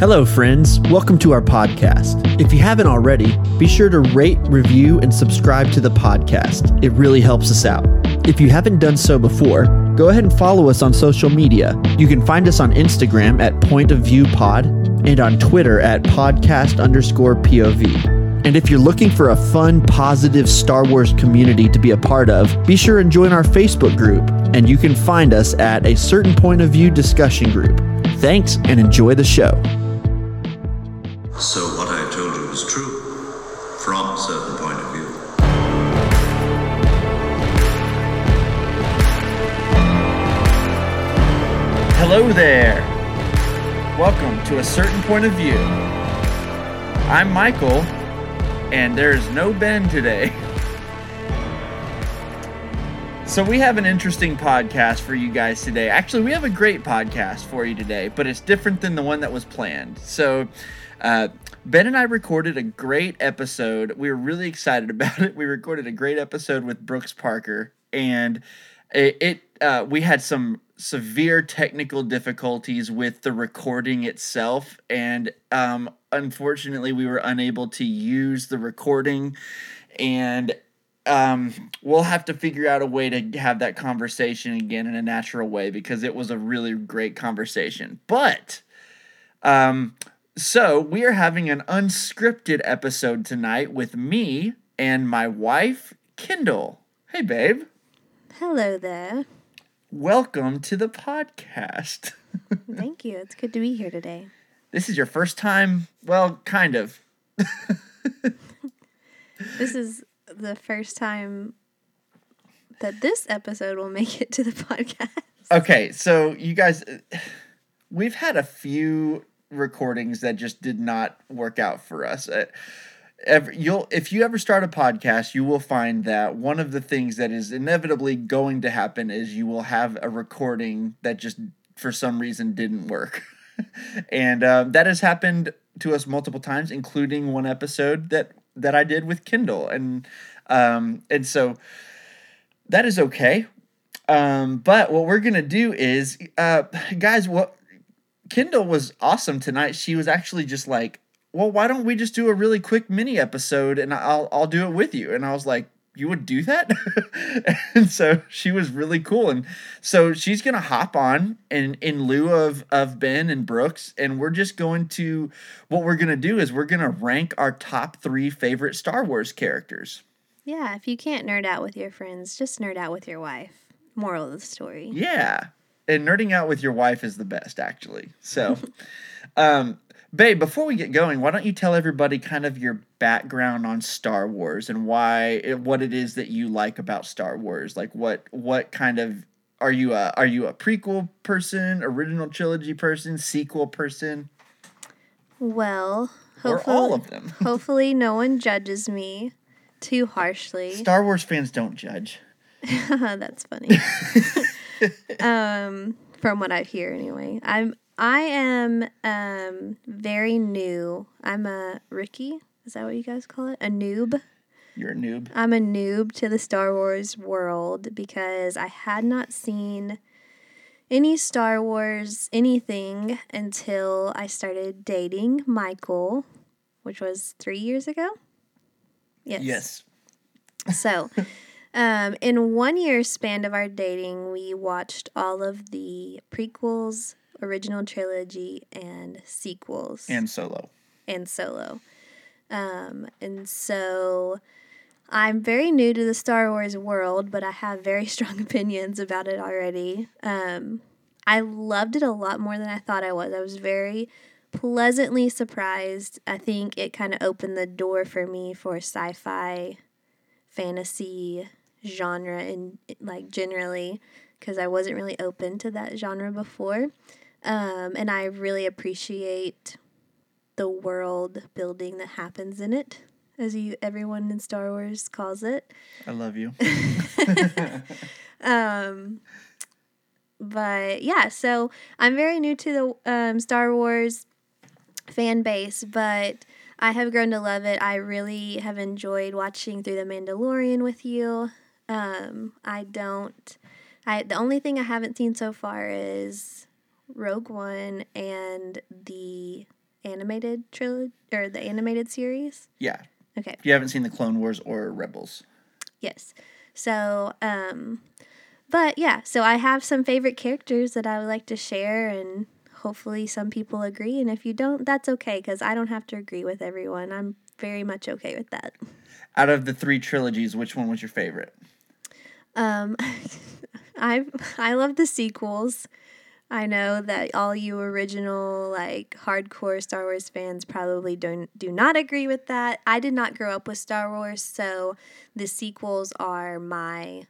Hello, friends. Welcome to our podcast. If you haven't already, be sure to rate, review, and subscribe to the podcast. It really helps us out. If you haven't done so before, go ahead and follow us on social media. You can find us on Instagram at Point of View Pod and on Twitter at podcast underscore POV. And if you're looking for a fun, positive Star Wars community to be a part of, be sure and join our Facebook group. And you can find us at a certain point of view discussion group. Thanks and enjoy the show. So what I told you was true, from a certain point of view. Hello there. Welcome to a certain point of view. I'm Michael, and there's no Ben today. So, we have an interesting podcast for you guys today. Actually, we have a great podcast for you today, but it's different than the one that was planned. So, uh, Ben and I recorded a great episode. We were really excited about it. We recorded a great episode with Brooks Parker, and it, it uh, we had some severe technical difficulties with the recording itself, and um, unfortunately, we were unable to use the recording. And um, we'll have to figure out a way to have that conversation again in a natural way because it was a really great conversation. But um, so we are having an unscripted episode tonight with me and my wife, Kindalh. Hey, babe. Hello there. Welcome to the podcast. Thank you. It's good to be here today. this is your first time, well, kind of. This is the first time that this episode will make it to the podcast. Okay, so you guys, uh, we've had a few recordings that just did not work out for us. Uh, ever, you'll if you ever start a podcast, you will find that one of the things that is inevitably going to happen is you will have a recording that just for some reason didn't work, and um, that has happened to us multiple times, including one episode that that I did with Kindalh, and um, and so that is okay. Um, but what we're gonna do is, uh, guys, what Kindalh was awesome tonight. She was actually just like, "Well, why don't we just do a really quick mini episode and I'll I'll do it with you." And I was like, "You would do that?" and so she was really cool. And so she's gonna hop on in in lieu of of Ben and Brooks, and we're just going to what we're gonna do is we're gonna rank our top three favorite Star Wars characters. Yeah, if you can't nerd out with your friends, just nerd out with your wife. Moral of the story. Yeah. And nerding out with your wife is the best, actually. So, um, babe, before we get going, why don't you tell everybody kind of your background on Star Wars and why, what it is that you like about Star Wars? Like, what, what kind of are you a are you a prequel person, original trilogy person, sequel person, Well, or hopefully, all of them? hopefully no one judges me too harshly. Star Wars fans don't judge. That's funny. um, from what I hear anyway. I'm I am um very new. I'm a rookie. Is that what you guys call it? A noob. You're a noob. I'm a noob to the Star Wars world because I had not seen any Star Wars anything until I started dating Michael, which was three years ago. Yes. Yes. So, um, in one year span of our dating, we watched all of the prequels, original trilogy, and sequels And solo. and solo. Um, and so I'm very new to the Star Wars world, but I have very strong opinions about it already. Um, I loved it a lot more than I thought I was. I was very pleasantly surprised. I think it kind of opened the door for me for sci fi, fantasy genre, and like generally, because I wasn't really open to that genre before. Um, and I really appreciate the world building that happens in it, as you everyone in Star Wars calls it. I love you. Um, but yeah, so I'm very new to the um, Star Wars fan base, but I have grown to love it. I really have enjoyed watching through The Mandalorian with you. Um, I don't. I the only thing I haven't seen so far is Rogue One and the animated trilogy or the animated series. Yeah. Okay. If you haven't seen the Clone Wars or Rebels. Yes. So, um, but yeah, so I have some favorite characters that I would like to share, and hopefully some people agree. And if you don't, that's okay because I don't have to agree with everyone. I'm very much okay with that. Out of the three trilogies, which one was your favorite? Um, I I love the sequels. I know that all you original like hardcore Star Wars fans probably don't do not agree with that. I did not grow up with Star Wars, so the sequels are my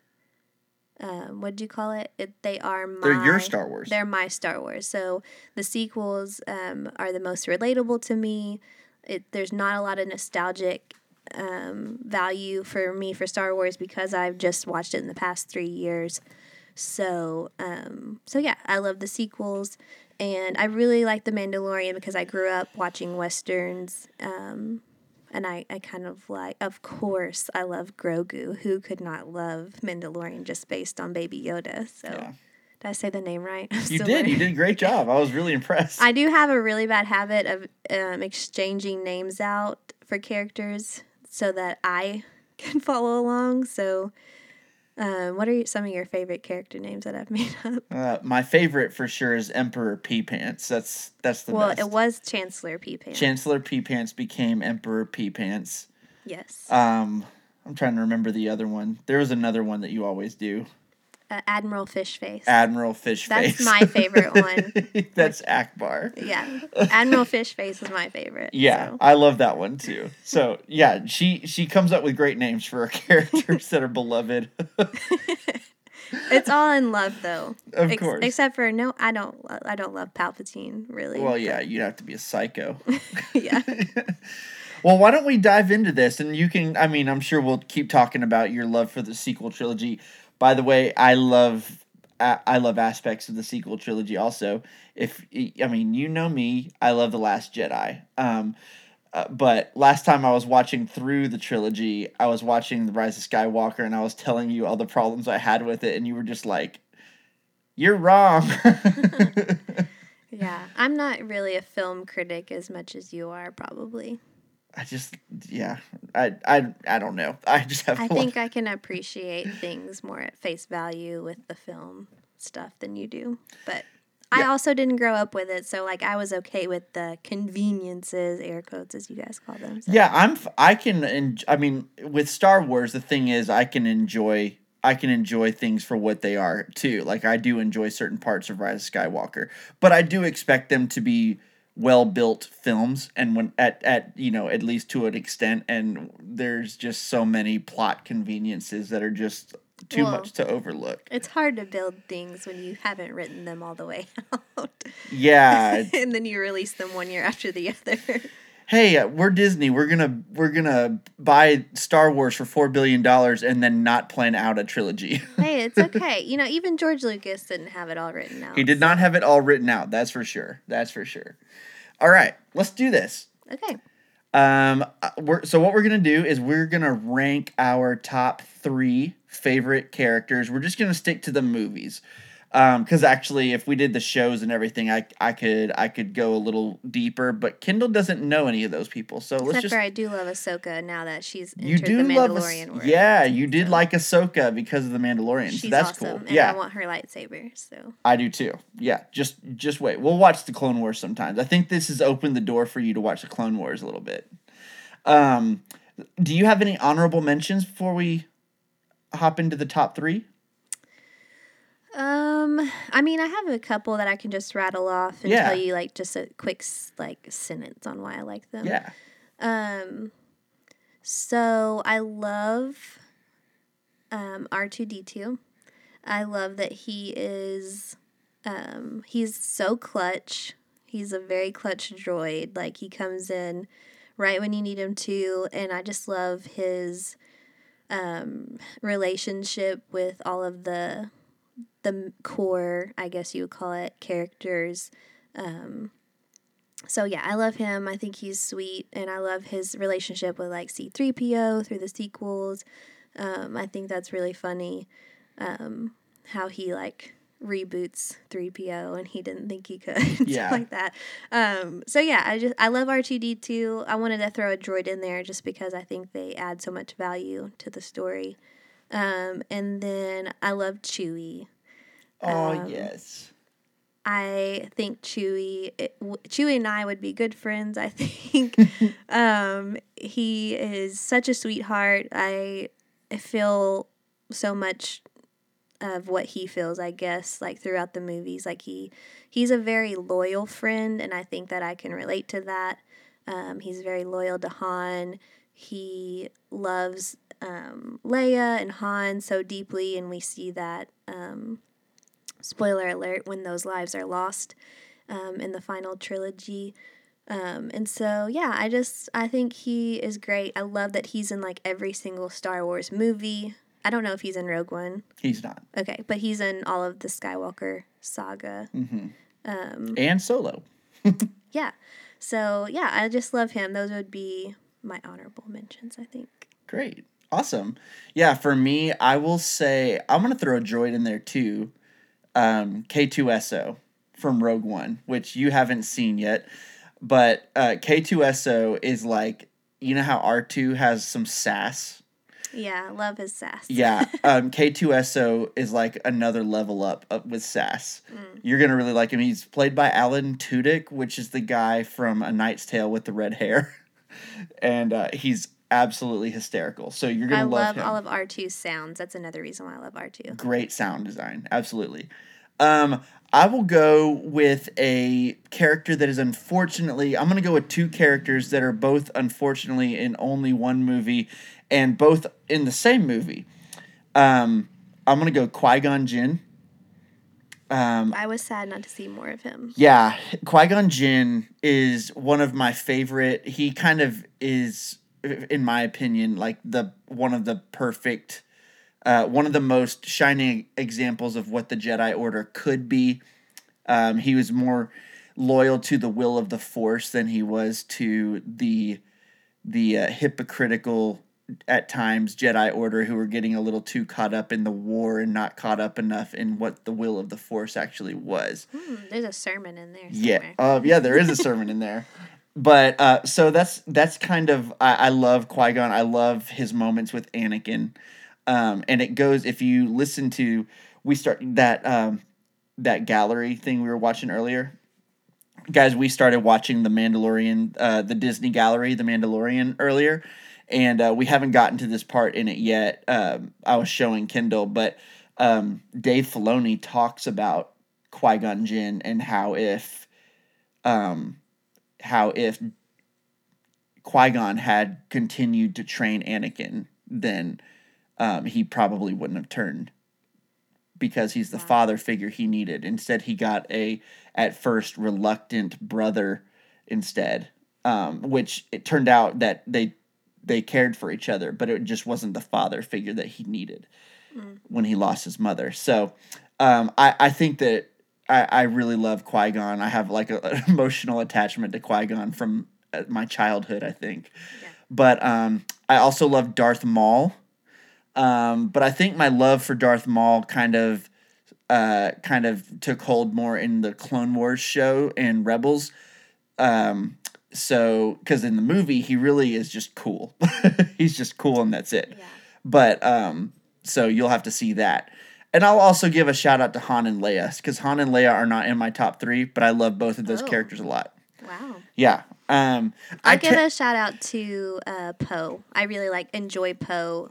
um, what do you call it? it? They are my They're your Star Wars. They're my Star Wars. So the sequels um, are the most relatable to me. It, there's not a lot of nostalgic um, value for me for Star Wars because I've just watched it in the past three years. So, um, so yeah, I love the sequels, and I really like The Mandalorian because I grew up watching westerns, um, and I, I kind of like, of course, I love Grogu. Who could not love Mandalorian just based on Baby Yoda? So, Yeah. did I say the name right? I'm You did. learning. You did a great job. I was really impressed. I do have a really bad habit of um, exchanging names out for characters so that I can follow along. So, um, what are some of your favorite character names that I've made up? Uh, my favorite for sure is Emperor Pee Pants. That's that's the best. well, best. it was Chancellor Pee Pants. Chancellor Pee Pants became Emperor Pee Pants. yes. Um, I'm trying to remember the other one. There was another one that you always do. Uh, Admiral Fishface. Admiral Fish That's my favorite one. That's Ackbar. yeah. Admiral Fishface is my favorite. Yeah, so. I love that one too. So yeah, she she comes up with great names for her characters that are beloved. It's all in love though. Of Ex- course. Except for no, I don't. I don't love Palpatine really. well, yeah, you'd have to be a psycho. yeah. Well, why don't we dive into this? And you can, I mean, I'm sure we'll keep talking about your love for the sequel trilogy. By the way, I love, I love aspects of the sequel trilogy also. If, I mean, you know me, I love The Last Jedi. Um, uh, but last time I was watching through the trilogy, I was watching The Rise of Skywalker and I was telling you all the problems I had with it, and you were just like, you're wrong. Yeah, I'm not really a film critic as much as you are, probably. I just, yeah, I, I, I don't know. I just have. I think I can appreciate things more at face value with the film stuff than you do. But I also didn't grow up with it, so like I was okay with the conveniences, air quotes as you guys call them. So. Yeah, I'm. I can. En- I mean, with Star Wars, the thing is, I can enjoy. I can enjoy things for what they are too. Like I do enjoy certain parts of Rise of Skywalker, but I do expect them to be well built films, and when at at you know at least to an extent. And there's just so many plot conveniences that are just too Well- much to overlook. It's hard to build things when you haven't written them all the way out. Yeah. and then you release them one year after the other. hey, uh, we're Disney. We're gonna we're gonna buy Star Wars for four billion dollars and then not plan out a trilogy. hey, it's okay. You know, even George Lucas didn't have it all written out. He did not have it all written out. That's for sure. That's for sure. All right, let's do this. Okay. Um, uh, we're so what we're gonna do is we're gonna rank our top three favorite characters. We're just gonna stick to the movies. Um, because actually, if we did the shows and everything, I I could I could go a little deeper. But Kindalh doesn't know any of those people, so let's just for I do love Ahsoka now that she's you do the love Mandalorian Ahs- world. yeah you did So, like Ahsoka because of the Mandalorian. She's so that's awesome, cool. and Yeah, I want her lightsaber. So I do too. Yeah, just just wait. We'll watch the Clone Wars sometimes. I think this has opened the door for you to watch the Clone Wars a little bit. Um, do you have any honorable mentions before we hop into the top three? Um, I mean, I have a couple that I can just rattle off and Yeah. tell you like just a quick like sentence on why I like them. Yeah. Um, so I love um R two D two. I love that he is um he's so clutch. He's a very clutch droid. Like he comes in right when you need him to, and I just love his um relationship with all of the the core, I guess you would call it, characters. Um, so yeah, I love him. I think he's sweet, and I love his relationship with like C three PO through the sequels. Um, I think that's really funny. Um, how he like reboots 3PO and he didn't think he could. Yeah. Like that. Um, so yeah, I just I love R2D2. I wanted to throw a droid in there just because I think they add so much value to the story. Um, and then I love Chewie. Oh Um, yes. I think Chewie, it, Chewie and I would be good friends. I think um, he is such a sweetheart. I feel so much of what he feels. I guess like throughout the movies, like he he's a very loyal friend, and I think that I can relate to that. Um, he's very loyal to Han. He loves um, Leia and Han so deeply, and we see that. Um, spoiler alert when those lives are lost um, in the final trilogy um, and so yeah i just i think he is great i love that he's in like every single star wars movie i don't know if he's in rogue one He's not. okay but he's in all of the skywalker saga Mm-hmm. And solo. yeah so yeah i just love him those would be my honorable mentions i think Great. Awesome. Yeah, for me, I will say I'm gonna throw a droid in there too. Um, K2SO from Rogue One, which you haven't seen yet. But uh, K2SO is like you know how R2 has some sass? yeah love his sass Yeah. Um, K2SO is like another level up, up with sass. You're gonna really like him. He's played by Alan Tudyk, which is the guy from A Knight's Tale with the red hair. and uh, he's absolutely hysterical. So you're gonna i love, love all of r2's sounds that's another reason why i love r2 Great sound design, absolutely. Um, I will go with a character that is unfortunately. I'm gonna go with two characters that are both unfortunately in only one movie, and both in the same movie. Um, I'm gonna go Qui Gon Jinn. Um, i was sad not to see more of him yeah, Qui Gon Jinn is one of my favorite. He kind of is, in my opinion, like the one of the perfect, uh, one of the most shining examples of what the Jedi Order could be. Um, he was more loyal to the will of the Force than he was to the the uh, hypocritical at times Jedi Order who were getting a little too caught up in the war and not caught up enough in what the will of the Force actually was. Hmm, there's a sermon in there Yeah, uh, yeah, there is a sermon in there, but uh, so that's that's kind of I, I love Qui Gon. I love his moments with Anakin, um, and it goes if you listen to we start that um, that gallery thing we were watching earlier. Guys, we started watching the Mandalorian, uh, the Disney gallery, the Mandalorian earlier, and uh, we haven't gotten to this part in it yet. Um, I was showing Kindalh, but um, Dave Filoni talks about Qui Gon Jinn and how if, um, how if Qui Gon had continued to train Anakin, then um, he probably wouldn't have turned because he's the father figure he needed. Instead, he got a at first reluctant brother instead, um, which it turned out that they they cared for each other, but it just wasn't the father figure that he needed when he lost his mother. So um, I I think that. I, I really love Qui Gon. I have like a, an emotional attachment to Qui Gon from uh, my childhood. I think, but um, I also love Darth Maul. Um, but I think my love for Darth Maul kind of uh, kind of took hold more in the Clone Wars show and Rebels. Um, so because in the movie he really is just cool. He's just cool and that's it. Yeah. But um, so you'll have to see that. And I'll also give a shout out to Han and Leia because Han and Leia are not in my top three, but I love both of those Oh. characters a lot. Wow. Yeah. Um, I'll I give te- a shout out to uh, Poe. I really like enjoy Poe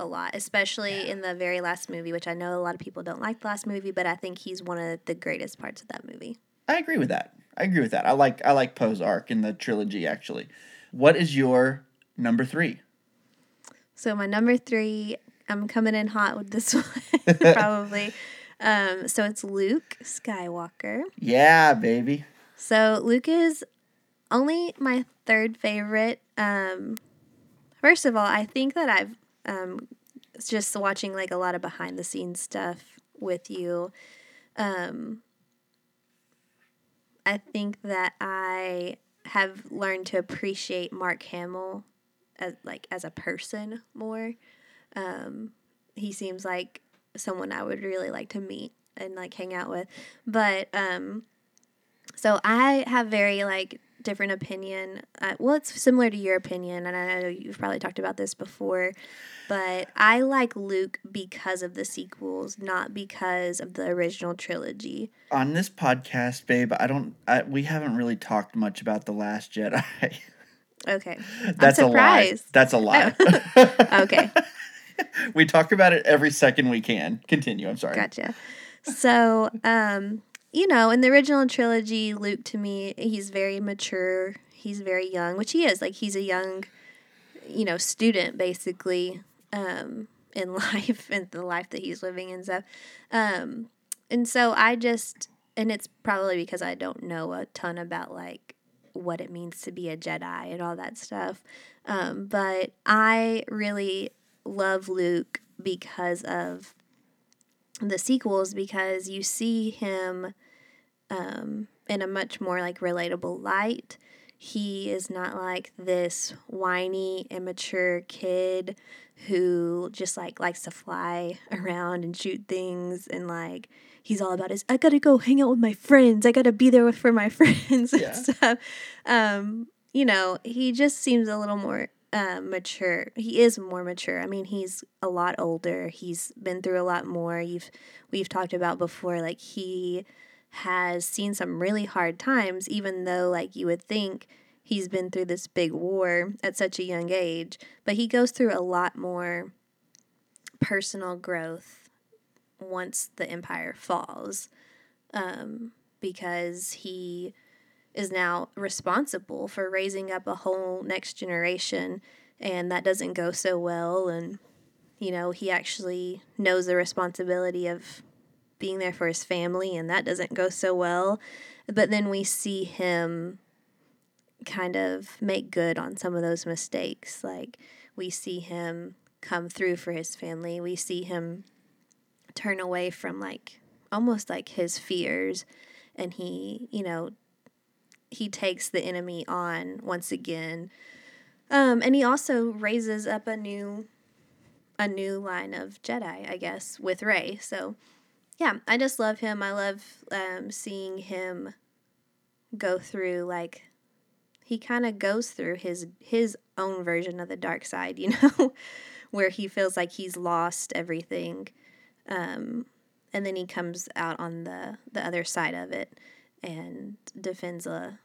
a lot, especially in the very last movie, which I know a lot of people don't like the last movie, but I think he's one of the greatest parts of that movie. I agree with that. I agree with that. I like I like Poe's arc in the trilogy actually. What is your number three? So my number three, I'm coming in hot with this one, probably. Um, so it's Luke Skywalker. Yeah, baby. So Luke is only my third favorite. Um, first of all, I think that I've um, just watching like a lot of behind the scenes stuff with you. Um, I think that I have learned to appreciate Mark Hamill as like as a person more. Um, he seems like someone I would really like to meet and like hang out with. But um, so I have very like different opinion. Uh, well, it's similar to your opinion, and I know you've probably talked about this before. But I like Luke because of the sequels, not because of the original trilogy. On this podcast, babe, I don't. I, we haven't really talked much about the Last Jedi. Okay, That's a lie. That's a lie. okay. we talk about it every second we can. Continue. I'm sorry. Gotcha. So, um, you know, in the original trilogy, Luke to me, he's very mature. He's very young, which he is. Like he's a young, you know, student basically um, in life and the life that he's living and stuff. Um, and so I just, and it's probably because I don't know a ton about like what it means to be a Jedi and all that stuff. Um, but I really love Luke because of the sequels because you see him um, in a much more like relatable light. He is not like this whiny, immature kid who just like likes to fly around and shoot things and like he's all about his I gotta go hang out with my friends. I gotta be there with, for my friends and Yeah. stuff. Um, you know, he just seems a little more uh, mature. He is more mature. I mean, he's a lot older. He's been through a lot more. You've we've talked about before. Like he has seen some really hard times, even though like you would think he's been through this big war at such a young age. But he goes through a lot more personal growth once the empire falls, um, because he is now responsible for raising up a whole next generation and that doesn't go so well and you know he actually knows the responsibility of being there for his family and that doesn't go so well. But then we see him kind of make good on some of those mistakes. Like we see him come through for his family. We see him turn away from like almost like his fears. And he you know he takes the enemy on once again. Um, and he also raises up a new a new line of Jedi, I guess, with Rey. So yeah, I just love him. I love um, seeing him go through like he kind of goes through his his own version of the dark side, you know, where he feels like he's lost everything, um, and then he comes out on the the other side of it and defends a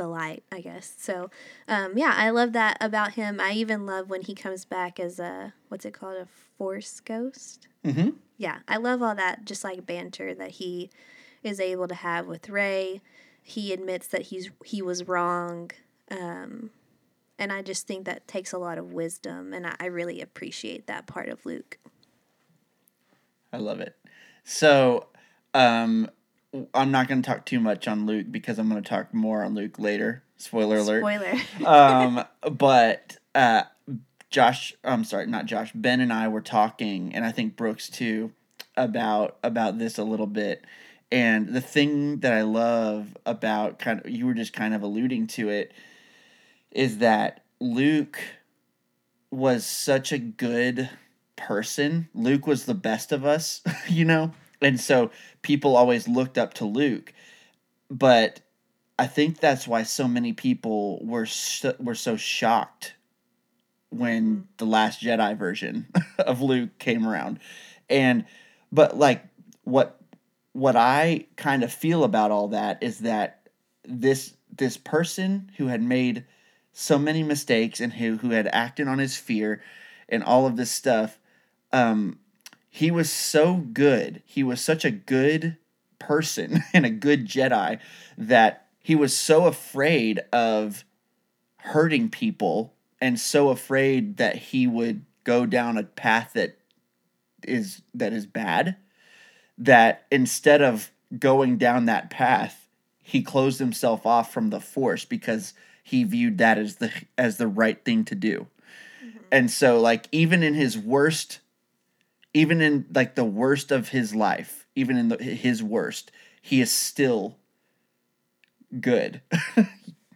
the light, I guess. So, um, yeah, I love that about him. I even love when he comes back as a what's it called, a force ghost. Mm-hmm. Yeah, I love all that just like banter that he is able to have with Rey. He admits that he's he was wrong, um, and I just think that takes a lot of wisdom, and I, I really appreciate that part of Luke. I love it. So, um, I'm not going to talk too much on Luke because I'm going to talk more on Luke later. Spoiler alert. Spoiler. um, but uh, Josh, I'm sorry, not Josh. Ben and I were talking, and I think Brooks too, about about this a little bit. And the thing that I love about kind of you were just kind of alluding to it is that Luke was such a good person. Luke was the best of us, you know? And so people always looked up to Luke. But I think that's why so many people were so, were so shocked when the last Jedi version of Luke came around. And but like what what I kind of feel about all that is that this this person who had made so many mistakes and who who had acted on his fear and all of this stuff um he was so good. He was such a good person and a good jedi that he was so afraid of hurting people and so afraid that he would go down a path that is that is bad that instead of going down that path he closed himself off from the force because he viewed that as the as the right thing to do. Mm-hmm. And so like even in his worst even in like the worst of his life even in the, his worst he is still good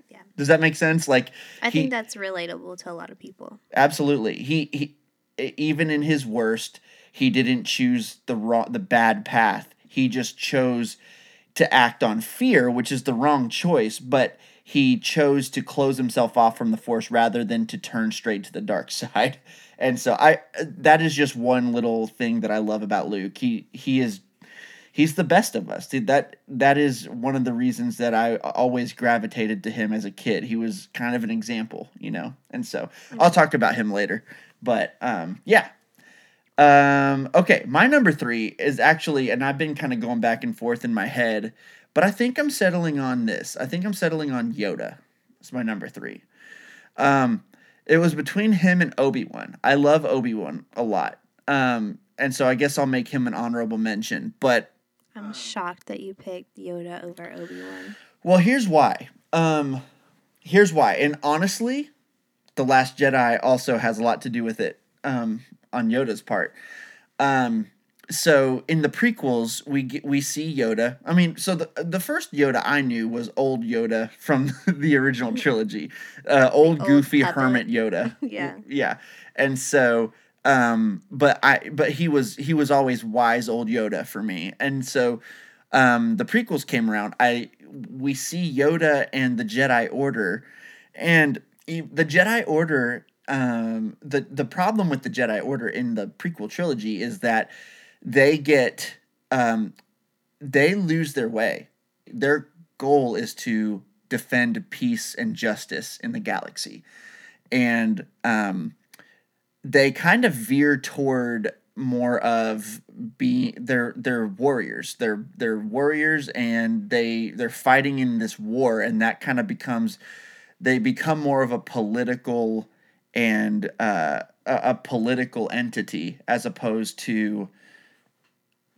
Yeah. does that make sense like I he- think that's relatable to a lot of people. absolutely he he even in his worst he didn't choose the wrong the bad path. He just chose to act on fear, which is the wrong choice, but he chose to close himself off from the force rather than to turn straight to the dark side. And so I that is just one little thing that I love about Luke. He he is he's the best of us. Dude, that that is one of the reasons that I always gravitated to him as a kid. He was kind of an example, you know. And so I'll talk about him later. But um yeah. Um okay, my number 3 is actually and I've been kind of going back and forth in my head, but I think I'm settling on this. I think I'm settling on Yoda. It's my number 3. Um it was between him and Obi-Wan. I love Obi-Wan a lot. Um and so I guess I'll make him an honorable mention, but I'm shocked that you picked Yoda over Obi Wan. Well, here's why. Um, here's why. And honestly, The Last Jedi also has a lot to do with it um, on Yoda's part. Um, so in the prequels, we get, we see Yoda. I mean, so the the first Yoda I knew was old Yoda from the original trilogy, uh, old, Old goofy puppet. hermit Yoda. Yeah. yeah. And so, um, but I but he was he was always wise old Yoda for me. And so, um, the prequels came around. I we see Yoda and the Jedi Order, and the Jedi Order. Um, the the problem with the Jedi Order in the prequel trilogy is that they get um, they lose their way. Their goal is to defend peace and justice in the galaxy, and um, they kind of veer toward more of being they're they're warriors. They're they're warriors, and they they're fighting in this war, and that kind of becomes they become more of a political and uh, a, a political entity as opposed to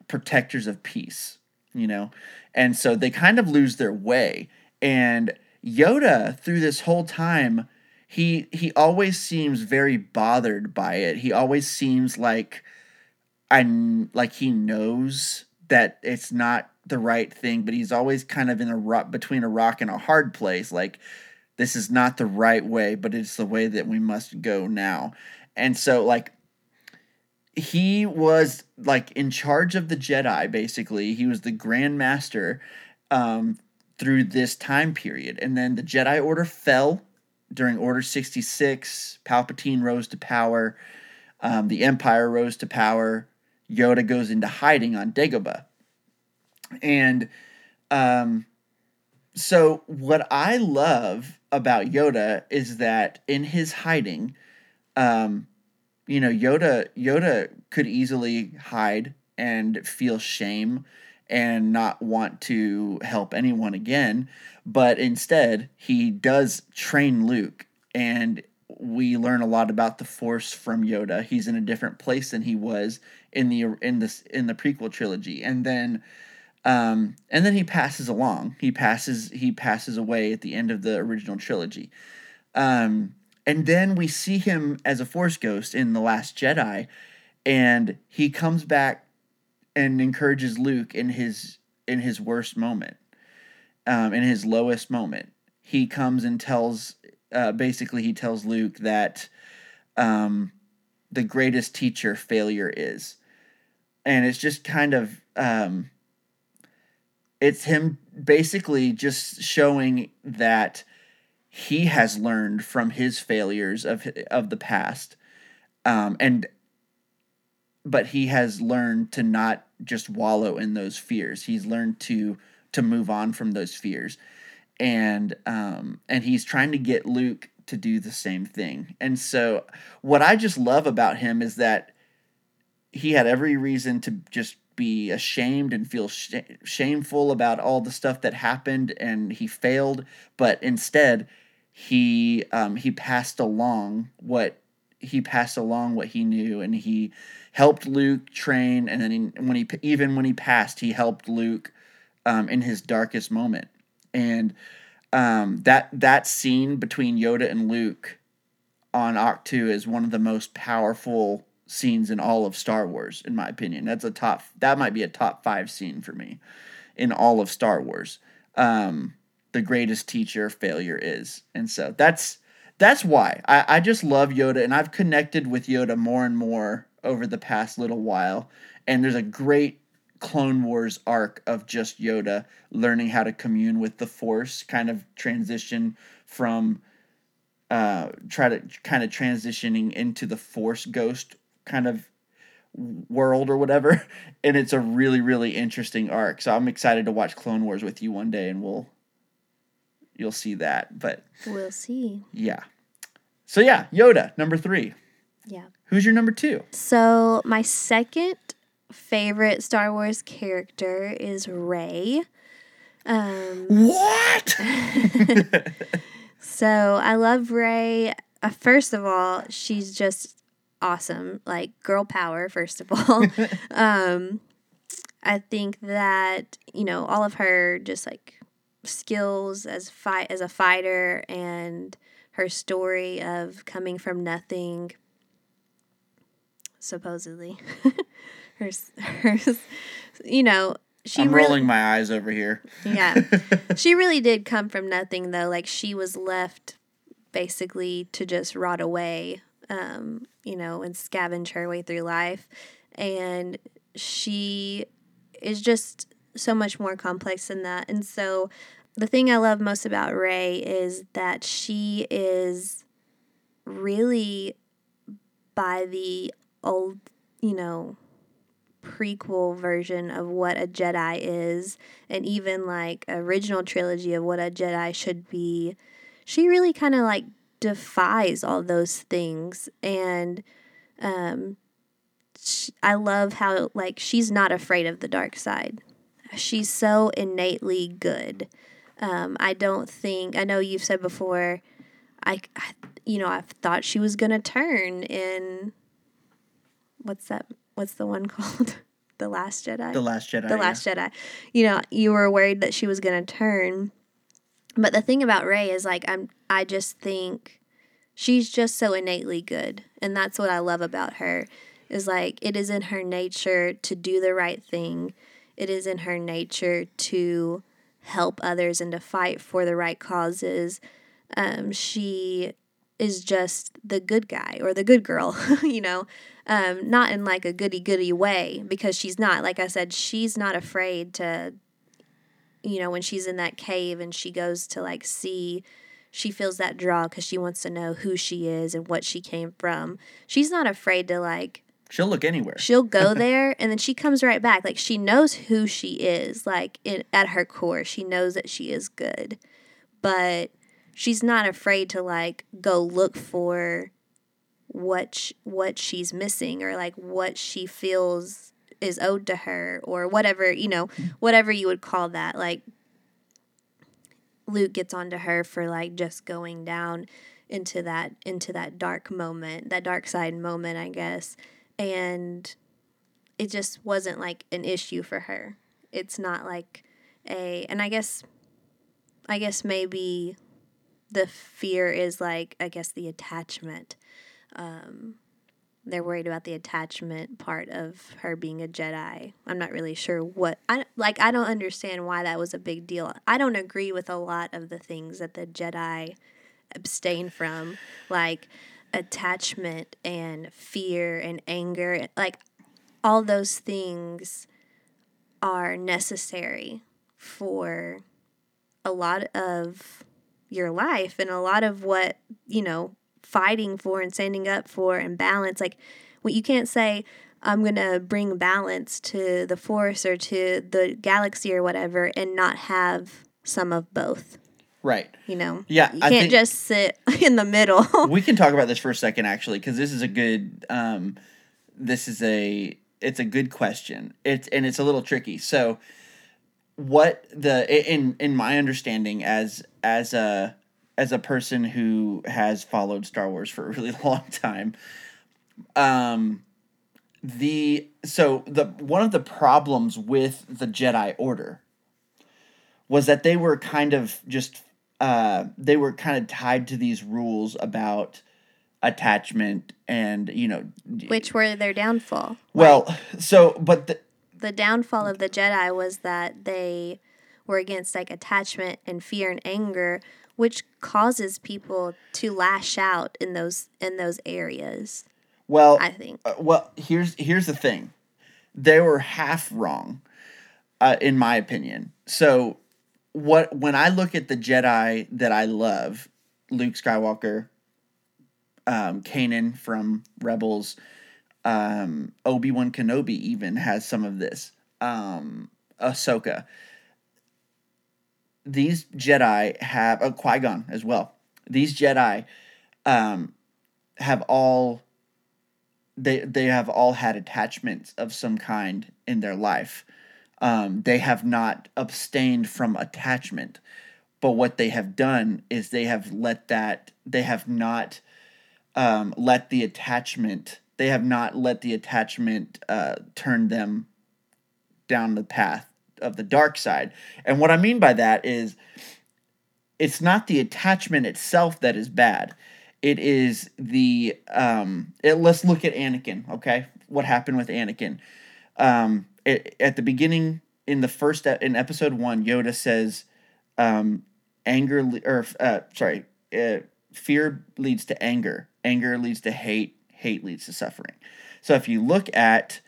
protectors of peace, you know? And so they kind of lose their way. And Yoda, through this whole time, he he always seems very bothered by it. He always seems like I like he knows that it's not the right thing, but he's always kind of in a rock between a rock and a hard place. Like this is not the right way, but it's the way that we must go now. And so like he was like in charge of the Jedi basically. He was the Grand Master um, through this time period. And then the Jedi Order fell during Order 66. Palpatine rose to power. Um, the Empire rose to power. Yoda goes into hiding on Dagobah. And um, so, what I love about Yoda is that in his hiding, um, you know, Yoda Yoda could easily hide and feel shame and not want to help anyone again, but instead he does train Luke and we learn a lot about the force from Yoda. He's in a different place than he was in the in this in the prequel trilogy. And then um, and then he passes along. He passes he passes away at the end of the original trilogy. Um, and then we see him as a force ghost in the last Jedi and he comes back and encourages Luke in his in his worst moment. Um, in his lowest moment. He comes and tells uh, basically he tells Luke that um, the greatest teacher failure is. And it's just kind of um, it's him basically just showing that he has learned from his failures of of the past. Um, and but he has learned to not just wallow in those fears. He's learned to to move on from those fears. And um and he's trying to get luke to do the same thing. And so what i just love about him is that he had every reason to just be ashamed and feel sh- shameful about all the stuff that happened and he failed. But instead he um, he passed along what he passed along what he knew and he helped luke train and then he, when he even when he passed he helped luke um, in his darkest moment and um, that that scene between yoda and luke on Ahch-To is one of the most powerful scenes in all of Star Wars, in my opinion. That's a top. That might be a top five scene for me in all of Star Wars. Um, the greatest teacher failure is, and so that's that's why. I, I just love Yoda, and I've connected with Yoda more and more over the past little while, and there's a great Clone Wars arc of just Yoda learning how to commune with the Force, kind of transition from uh try to kind of transitioning into the Force ghost kind of world or whatever. And it's a really really interesting arc. So i'm excited to watch clone wars with you one day and we'll you'll see that but We'll see. yeah so yeah yoda number three Yeah. who's your number two So my second favorite Star Wars character is Rey. Um, what so I love Rey. Uh, first of all, she's just awesome, like girl power. First of all, um, I think that you know all of her just like skills as fight as a fighter and her story of coming from nothing supposedly. Her her you know she i'm really, rolling my eyes over here. Yeah. She really did come from nothing though. Like she was left basically to just rot away um you know and scavenge her way through life. And she is just so much more complex than that. And so the thing i love most about Rey is that she is really by the old you know prequel version of what a Jedi is, and even like original trilogy of what a Jedi should be, she really kind of like defies all those things. And um, sh I love how like she's not afraid of the dark side. She's so innately good. Um, I don't think I know you've said before. I, I you know I've thought she was gonna turn in. What's that? What's the one called? the Last Jedi. the last jedi the Last Jedi. You know, you were worried that she was gonna turn, but the thing about Rey is like I'm. I just think she's just so innately good, and that's what I love about her. Is like it is in her nature to do the right thing. It is in her nature to help others and to fight for the right causes. Um, she is just the good guy or the good girl, you know, um, not in like a goody goody way because she's not. Like I said, she's not afraid to, you know, when she's in that cave and she goes to like see, she feels that draw because she wants to know who she is and what she came from. She's not afraid to like she'll look anywhere. She'll go there and then she comes right back. Like she knows who she is like in, at her core. She knows that she is good. But she's not afraid to like go look for what sh- what she's missing or like what she feels is owed to her or whatever you know hmm. whatever you would call that. Like Luke gets onto her for like just going down into that into that dark moment that dark side moment I guess and it just wasn't like an issue for her. It's not like a and I guess I guess maybe the fear is like I guess the attachment. Um they're worried about the attachment part of her being a Jedi. I'm not really sure what I like I don't understand why that was a big deal. I don't agree with a lot of the things that the Jedi abstain from like attachment and fear and anger like all those things are necessary for a lot of your life and a lot of what you know fighting for and standing up for and balance. Like what you can't say i'm going to bring balance to the force or to the galaxy or whatever and not have some of both right. You know? Yeah, you I can't just sit in the middle. We can talk about this for a second actually because this is a good um this is a it's a good question. It's and it's a little tricky. So what the in in my understanding as as a as a person who has followed star wars for a really long time um the so the one of the problems with the jedi order was that they were kind of just uh, they were kind of tied to these rules about attachment and you know which were their downfall well so but the, the downfall of the Jedi was that they were against like attachment and fear and anger, which causes people to lash out in those in those areas. Well, I think. uh, well, here's here's the thing. They were half wrong, uh, in my opinion. So, what when I look at the Jedi that I love, Luke Skywalker, um, Kanan from Rebels, um, Obi Wan Kenobi even has some of this. Um, Ahsoka. These Jedi have a uh, Qui Gon as well. These Jedi um, have all they they have all had attachments of some kind in their life. Um, they have not abstained from attachment, but what they have done is they have let that they have not um, let the attachment they have not let the attachment uh, turn them down the path of the dark side. And what I mean by that is it's not the attachment itself that is bad. It is the um it, let's look at Anakin, okay? What happened with Anakin? Um at the beginning in the first in episode 1 Yoda says um anger or uh sorry, uh, fear leads to anger. Anger leads to hate, hate leads to suffering. So if you look at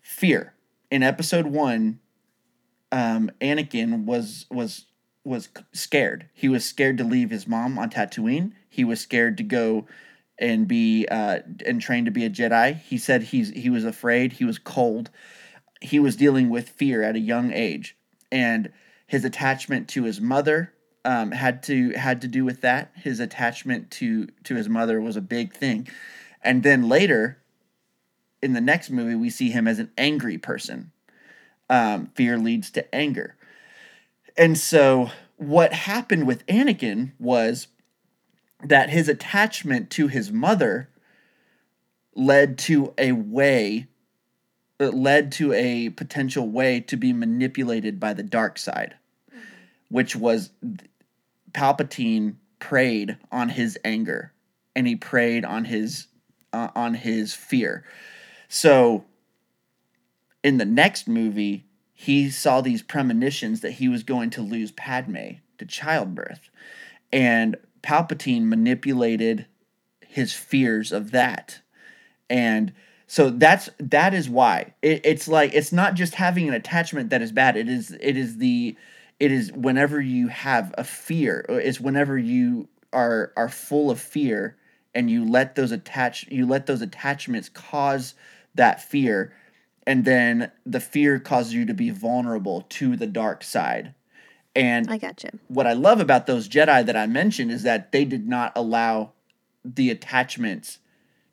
fear in episode 1 um Anakin was was was scared. He was scared to leave his mom on Tatooine. He was scared to go and be uh, and train to be a Jedi. He said he's he was afraid. He was cold. He was dealing with fear at a young age, and his attachment to his mother um, had to had to do with that. His attachment to to his mother was a big thing, and then later, in the next movie, we see him as an angry person. Um, fear leads to anger and so what happened with Anakin was that his attachment to his mother led to a way it led to a potential way to be manipulated by the dark side which was Palpatine preyed on his anger and he preyed on his uh, on his fear so in the next movie he saw these premonitions that he was going to lose Padme to childbirth. And Palpatine manipulated his fears of that. And so that's that is why. It, it's like it's not just having an attachment that is bad. It is it is the it is whenever you have a fear, uh, it's whenever you are are full of fear and you let those attach you let those attachments cause that fear and then the fear causes you to be vulnerable to the dark side. And I gotcha. what I love about those Jedi that I mentioned is that they did not allow the attachments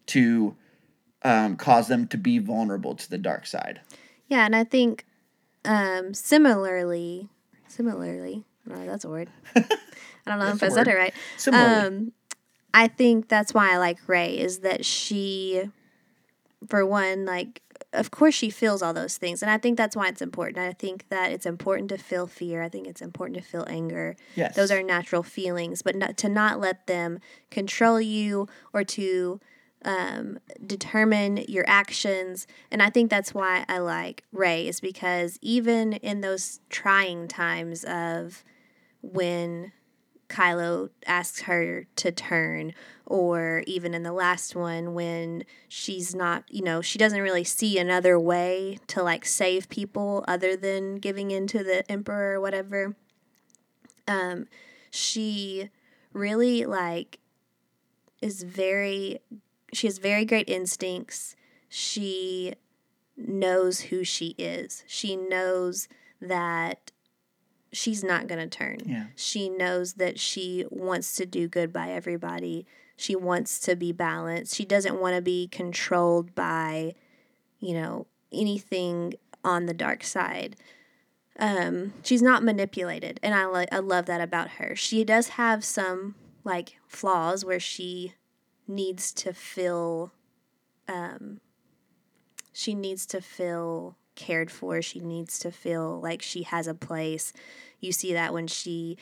to um, cause them to be vulnerable to the dark side. Yeah, and I think um, similarly, similarly, I that's a word. I don't know if I said it right. Similarly. Um, I think that's why I like Rey is that she, for one, like of course she feels all those things, and I think that's why it's important. I think that it's important to feel fear. I think it's important to feel anger. Yes. Those are natural feelings, but not, to not let them control you or to um, determine your actions. And I think that's why I like Rey, is because even in those trying times of when Kylo asks her to turn, or even in the last one when she's not, you know, she doesn't really see another way to like save people other than giving in to the Emperor or whatever. Um, she really like is very, she has very great instincts. She knows who she is. She knows that she's not going to turn. Yeah. She knows that she wants to do good by everybody. She wants to be balanced. She doesn't want to be controlled by, you know, anything on the dark side. Um, she's not manipulated, and I lo- I love that about her. She does have some like flaws where she needs to feel um she needs to feel cared for. She needs to feel like she has a place. You see that when she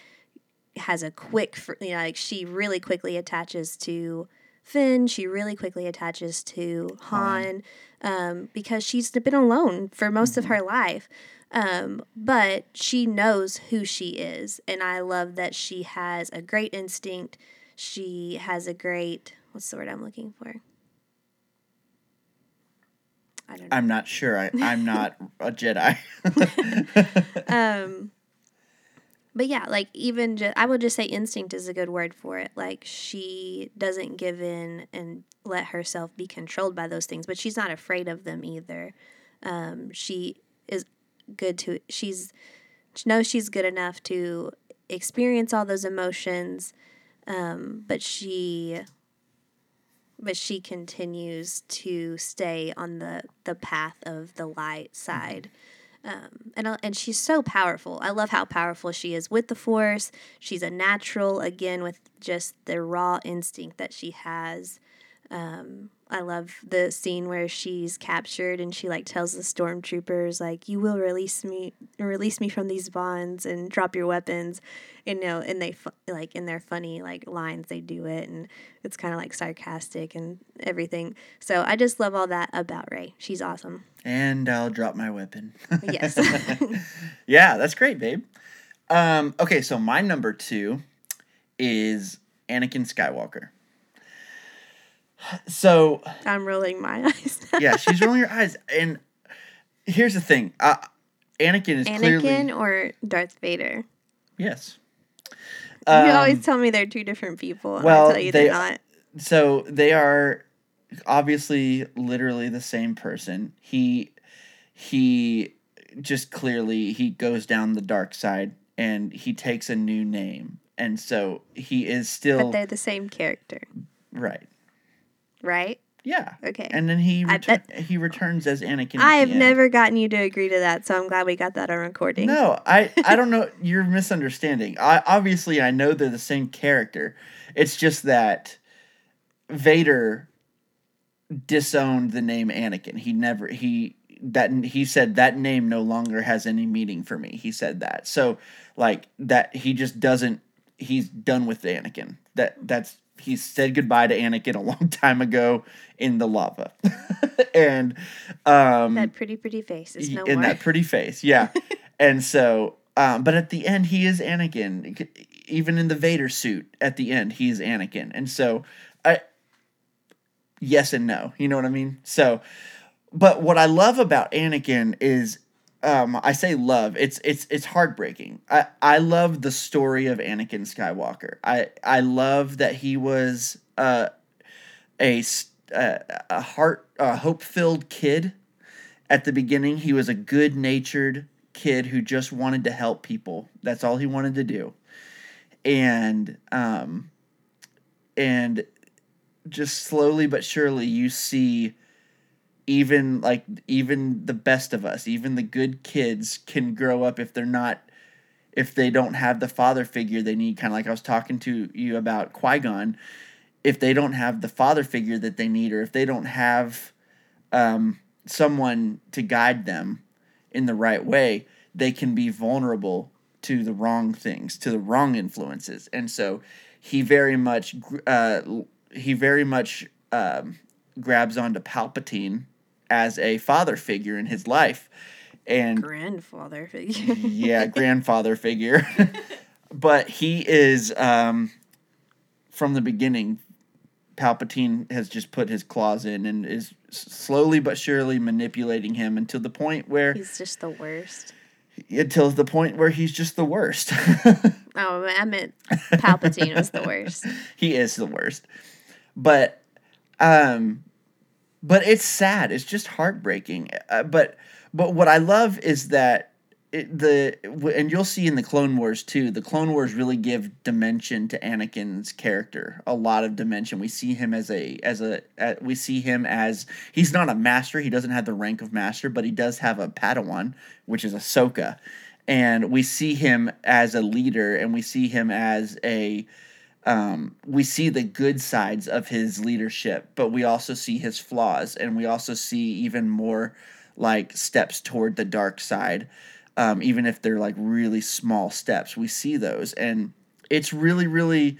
has a quick, you know, like she really quickly attaches to Finn. She really quickly attaches to Han um, because she's been alone for most of her life. Um, but she knows who she is. And I love that she has a great instinct. She has a great, what's the word I'm looking for? I don't know. I'm not sure. I, I'm not a Jedi. um but yeah like even just i would just say instinct is a good word for it like she doesn't give in and let herself be controlled by those things but she's not afraid of them either um she is good to she's she knows she's good enough to experience all those emotions um but she but she continues to stay on the the path of the light side um, and and she's so powerful. I love how powerful she is with the force. She's a natural again with just the raw instinct that she has. Um, I love the scene where she's captured and she like tells the stormtroopers like you will release me release me from these bonds and drop your weapons and you know and they like in their funny like lines they do it and it's kind of like sarcastic and everything so I just love all that about Rey she's awesome and I'll drop my weapon. yes yeah, that's great, babe. Um, okay, so my number two is Anakin Skywalker. So I'm rolling my eyes yeah, she's rolling her eyes, and here's the thing: uh, Anakin is Anakin clearly or Darth Vader? Yes. you Um, always tell me they're two different people. And well, you they- they're not. so they are obviously literally the same person. He he just clearly he goes down the dark side and he takes a new name. And so he is still but they're the same character. Right right yeah okay and then he I bet- he returns as Anakin. I have never gotten you to agree to that, so I'm glad we got that on recording. No, I I don't know. You're misunderstanding. I obviously I know they're the same character. It's just that Vader disowned the name Anakin. He never he that he said that name no longer has any meaning for me. He said that. So like that he just doesn't he's done with Anakin. That that's he said goodbye to Anakin a long time ago in the lava. and um That pretty, pretty face is no in more. that pretty face, yeah. and so, um, but at the end, he is Anakin. Even in the Vader suit, at the end, he's Anakin. And so, I, yes and no. You know what I mean? So, but what I love about Anakin is, um, I say love. It's it's it's heartbreaking. I I love the story of Anakin Skywalker. I I love that he was uh, a uh, a heart a hope filled kid at the beginning he was a good natured kid who just wanted to help people that's all he wanted to do and um and just slowly but surely you see even like even the best of us even the good kids can grow up if they're not if they don't have the father figure they need kind of like i was talking to you about qui-gon if they don't have the father figure that they need or if they don't have um, someone to guide them in the right way, they can be vulnerable to the wrong things, to the wrong influences. And so he very much, uh, he very much um, grabs onto Palpatine as a father figure in his life. And grandfather figure. yeah, grandfather figure. but he is um, from the beginning. Palpatine has just put his claws in and is slowly but surely manipulating him until the point where He's just the worst. until the point where he's just the worst. Oh, I meant Palpatine was the worst. he is the worst. But um but it's sad. It's just heartbreaking. Uh, but but what I love is that it, the and you'll see in the Clone Wars too. The Clone Wars really give dimension to Anakin's character. A lot of dimension. We see him as a as a uh, we see him as he's not a master. He doesn't have the rank of master, but he does have a Padawan, which is Ahsoka. And we see him as a leader, and we see him as a um, we see the good sides of his leadership, but we also see his flaws, and we also see even more like steps toward the dark side. Um, even if they're like really small steps, we see those, and it's really, really,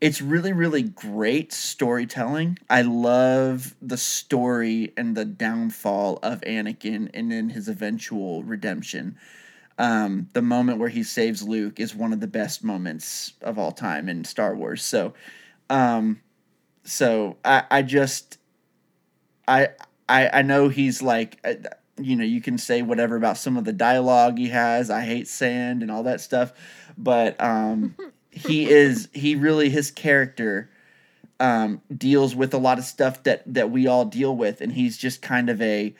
it's really, really great storytelling. I love the story and the downfall of Anakin, and then his eventual redemption um, the moment where he saves Luke is one of the best moments of all time in Star Wars. So, um, so I, I just, I, I I know he's like. uh, You know, you can say whatever about some of the dialogue he has. I hate sand and all that stuff, but um, he is he really his character um, deals with a lot of stuff that that we all deal with, and he's just kind of a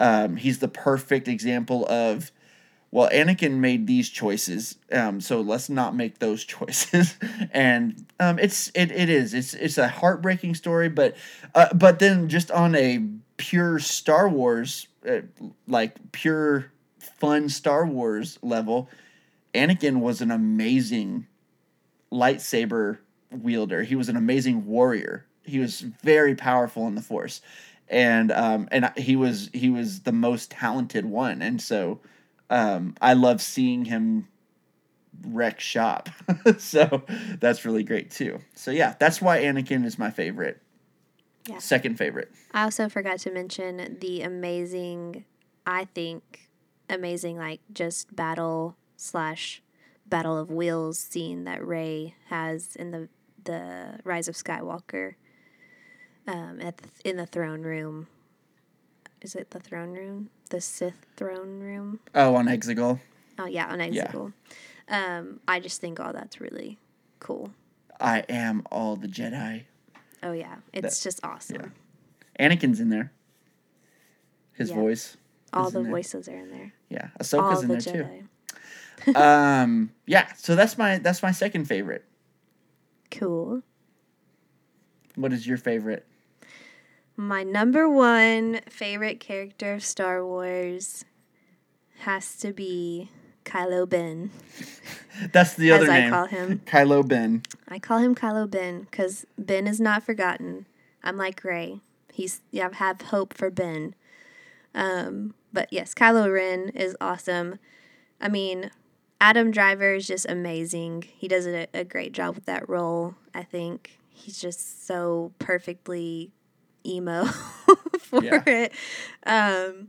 um, he's the perfect example of well, Anakin made these choices, um, so let's not make those choices. and um, it's it, it is it's it's a heartbreaking story, but uh, but then just on a pure Star Wars, uh, like pure fun Star Wars level, Anakin was an amazing lightsaber wielder. He was an amazing warrior. He was very powerful in the Force, and um, and he was he was the most talented one. And so, um, I love seeing him wreck shop. so that's really great too. So yeah, that's why Anakin is my favorite. Yeah. Second favorite. I also forgot to mention the amazing, I think, amazing like just battle slash battle of wheels scene that Rey has in the the Rise of Skywalker. Um, at the, in the throne room. Is it the throne room? The Sith throne room? Oh, on Exegol. Oh yeah, on Exegol. Yeah. Um, I just think all that's really cool. I am all the Jedi. Oh yeah, it's just awesome. Anakin's in there. His Yeah. voice. All the in there. voices are in there. Yeah, All Ahsoka's in the there Jedi. too. um, yeah. So that's my that's my second favorite. Cool. What is your favorite? My number one favorite character of Star Wars has to be Kylo Ben. That's the other As other I call him. Kylo Ben. I call him Kylo Ben because Ben is not forgotten. I'm like Rey. He's yeah, I have hope for Ben. Um, but yes, Kylo Ren is awesome. I mean, Adam Driver is just amazing. He does a, a great job with that role. I think he's just so perfectly emo for Yeah. it. Um,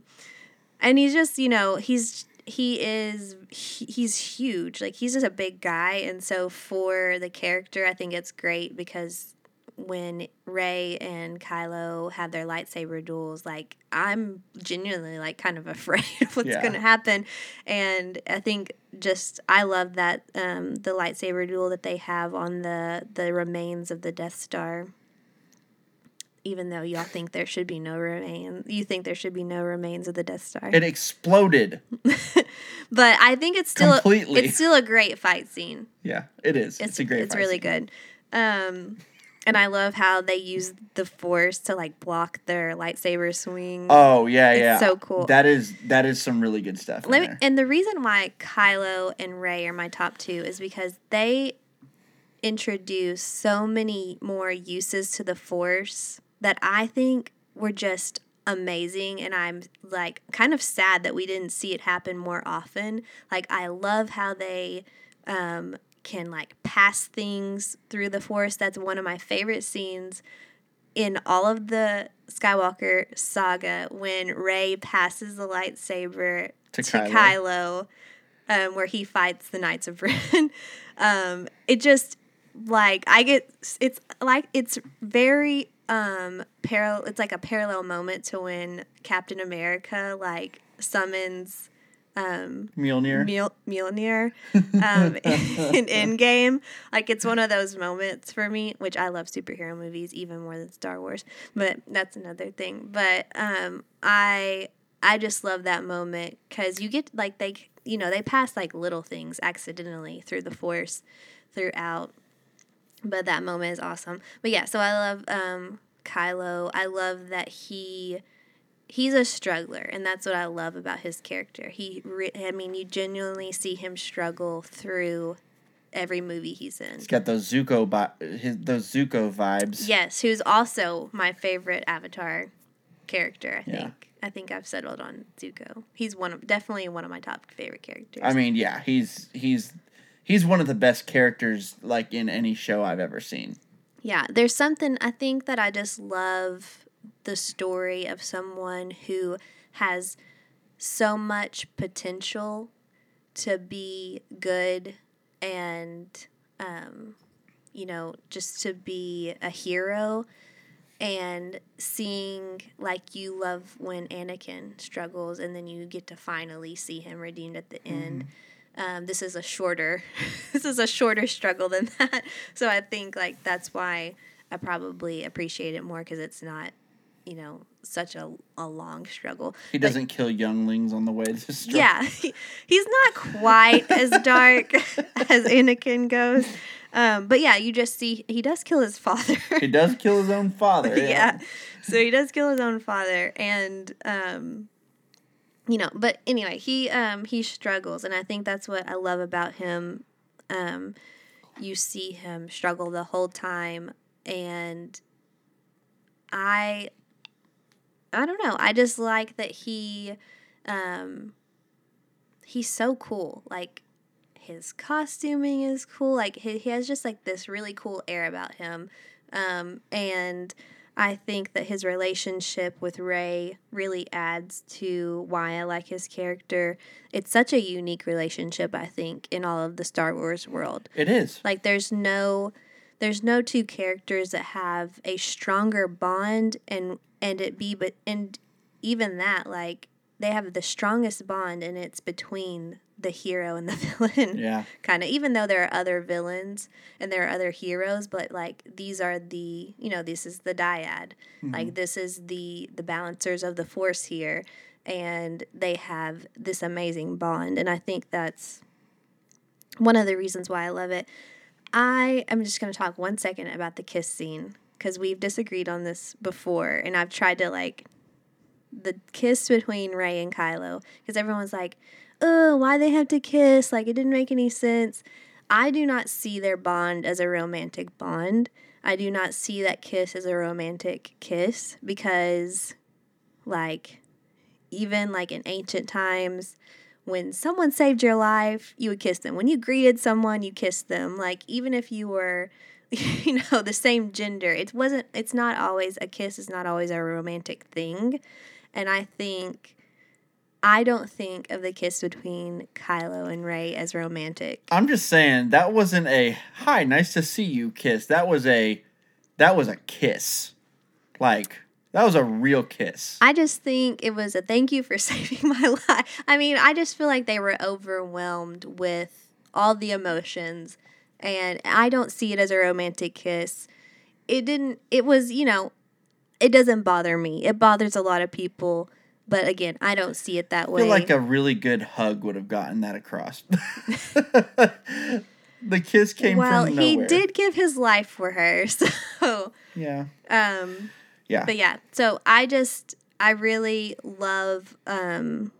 and he's just you know he's he is he, he's huge like he's just a big guy and so for the character i think it's great because when rey and kylo have their lightsaber duels like i'm genuinely like kind of afraid of what's Yeah. going to happen and i think just i love that um, the lightsaber duel that they have on the the remains of the death star even though y'all think there should be no remains you think there should be no remains of the death star It exploded. but I think it's still Completely. it's still a great fight scene. Yeah, it is. It's, It's a great. it's really scene. good. Um and I love how they use the force to like block their lightsaber swing. Oh yeah, It's yeah. so cool. That is that is some really good stuff. Let me, there. and the reason why Kylo and Rey are my top two is because they introduce so many more uses to the Force that I think were just amazing. And I'm like kind of sad that we didn't see it happen more often. Like, I love how they um, can like pass things through the Force. That's one of my favorite scenes in all of the Skywalker saga when Rey passes the lightsaber To to, Kylo. Kylo, um, where he fights the Knights of Ren. um, it just like I get it's like it's very um parallel. It's like a parallel moment to when Captain America like summons Mjolnir. Mjol- Mjolnir um, in Endgame. Like it's one of those moments for me, which I love superhero movies even more than Star Wars, but that's another thing. But um, I I just love that moment because you get like they you know they pass like little things accidentally through the Force throughout. But that moment is awesome. But yeah, so I love um, Kylo. I love that he he's a struggler and that's what i love about his character he re- i mean you genuinely see him struggle through every movie he's in He's got those Zuko bi- his those Zuko vibes. yes who's also my favorite avatar character i Yeah. think i think i've settled on zuko he's one of definitely one of my top favorite characters I mean, yeah, he's he's he's one of the best characters like in any show I've ever seen. Yeah, there's something I think that I just love the story of someone who has so much potential to be good and um, you know just to be a hero and seeing like you love when Anakin struggles and then you get to finally see him redeemed at the end. Um, this is a shorter this is a shorter struggle than that. So I think like that's why I probably appreciate it more because it's not, you know, such a, a long struggle. He doesn't kill younglings on the way to struggle. yeah, he- he's not quite as dark as Anakin goes. Um, but yeah, you just see he does kill his father. He does kill his own father. yeah. So he does kill his own father and um you know, but anyway, he um he struggles and I think that's what I love about him. Um you see him struggle the whole time and I I don't know. I just like that he um he's so cool. Like his costuming is cool. Like he, he has just like this really cool air about him. Um and I think that his relationship with Rey really adds to why I like his character. It's such a unique relationship, I think, in all of the Star Wars world. It is. Like there's no there's no two characters that have a stronger bond and and it be but and even that like they have the strongest bond and it's between the hero and the villain Yeah. kind of even though there are other villains and there are other heroes but like these are the you know this is the dyad. Like mm-hmm. this is the the balancers of the force here and they have this amazing bond and i think that's one of the reasons why i love it. I am just going to talk one second about the kiss scene because we've disagreed on this before and i've tried to like the kiss between rey and kylo because everyone's like oh, why they have to kiss? Like, it didn't make any sense. I do not see their bond as a romantic bond. I do not see that kiss as a romantic kiss because, like, even like in ancient times, when someone saved your life, you would kiss them. When you greeted someone, you kissed them. Like, even if you were, you know, the same gender, it wasn't, it's not always, a kiss is not always a romantic thing. And I think I don't think of the kiss between Kylo and Ray as romantic. I'm just saying that wasn't a hi, nice to see you kiss. That was a that was a kiss. Like that was a real kiss. I just think it was a thank you for saving my life. I mean, I just feel like they were overwhelmed with all the emotions, and I don't see it as a romantic kiss. It didn't, it was, you know, it doesn't bother me. It bothers a lot of people, but again, I don't see it that way. I feel like a really good hug would have gotten that across. the kiss came well, from he did give his life for her, so. Yeah. Um, Yeah. but yeah, so I just I really love um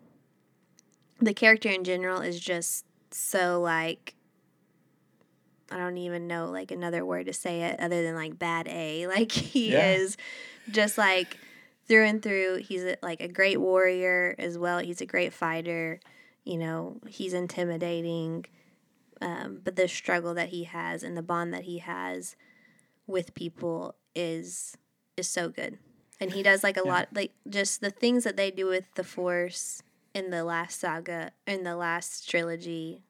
the character in general is just so like I don't even know like another word to say it other than like bad A. Like he Yeah. is just like through and through. He's a, like a great warrior as well. He's a great fighter. You know, he's intimidating. Um, but the struggle that he has and the bond that he has with people is is so good. And he does like a Yeah. lot like just the things that they do with the force in the last saga in the last trilogy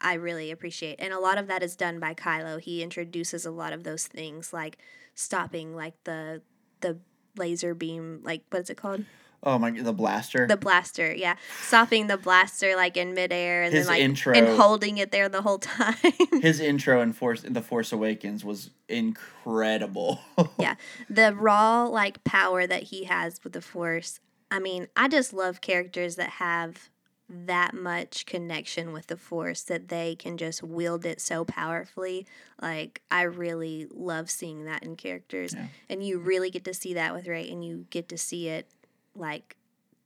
I really appreciate. And a lot of that is done by Kylo. He introduces a lot of those things like stopping like the the laser beam like what's it called? Oh my the blaster. The blaster, yeah. Stopping the blaster like in midair and His then like intro- and holding it there the whole time. His intro in Force in The Force Awakens was incredible. yeah the raw like power that he has with the force i mean i just love characters that have that much connection with the force that they can just wield it so powerfully. Like i really love seeing that in characters. Yeah. and you really get to see that with rey and you get to see it like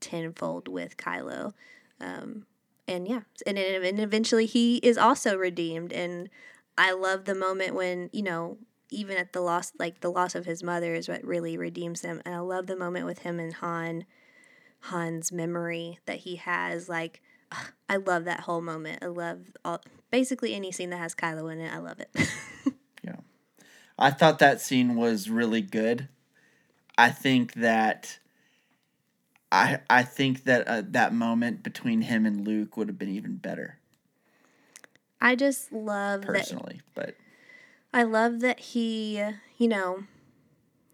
tenfold with kylo. Um, and yeah and, and eventually he is also redeemed. And i love the moment when you know even at the loss like the loss of his mother is what really redeems him. And i love the moment with him and han han's memory that he has like ugh, i love that whole moment i love all basically any scene that has kylo in it i love it yeah. I thought that scene was really good. I think that I I think that uh, that moment between him and Luke would have been even better i just love that personally, but I love that he, you know,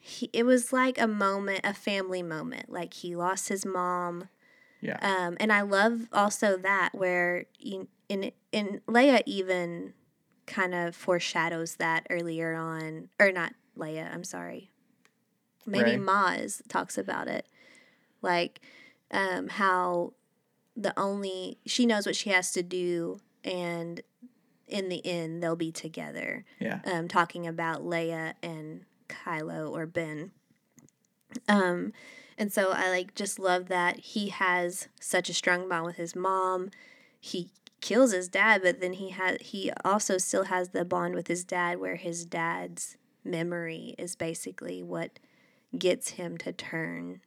he, it was like a moment, a family moment. Like he lost his mom. Yeah. Um, and I love also that where you, in in Leia even kind of foreshadows that earlier on, or not Leia. I'm sorry. Maybe Rey. Maz talks about it, like um, how the only she knows what she has to do, and in the end they'll be together. Yeah. Um, talking about Leia and Kylo or Ben. Um, and so I like just love that he has such a strong bond with his mom. He kills his dad, but then he has he also still has the bond with his dad where his dad's memory is basically what gets him to turn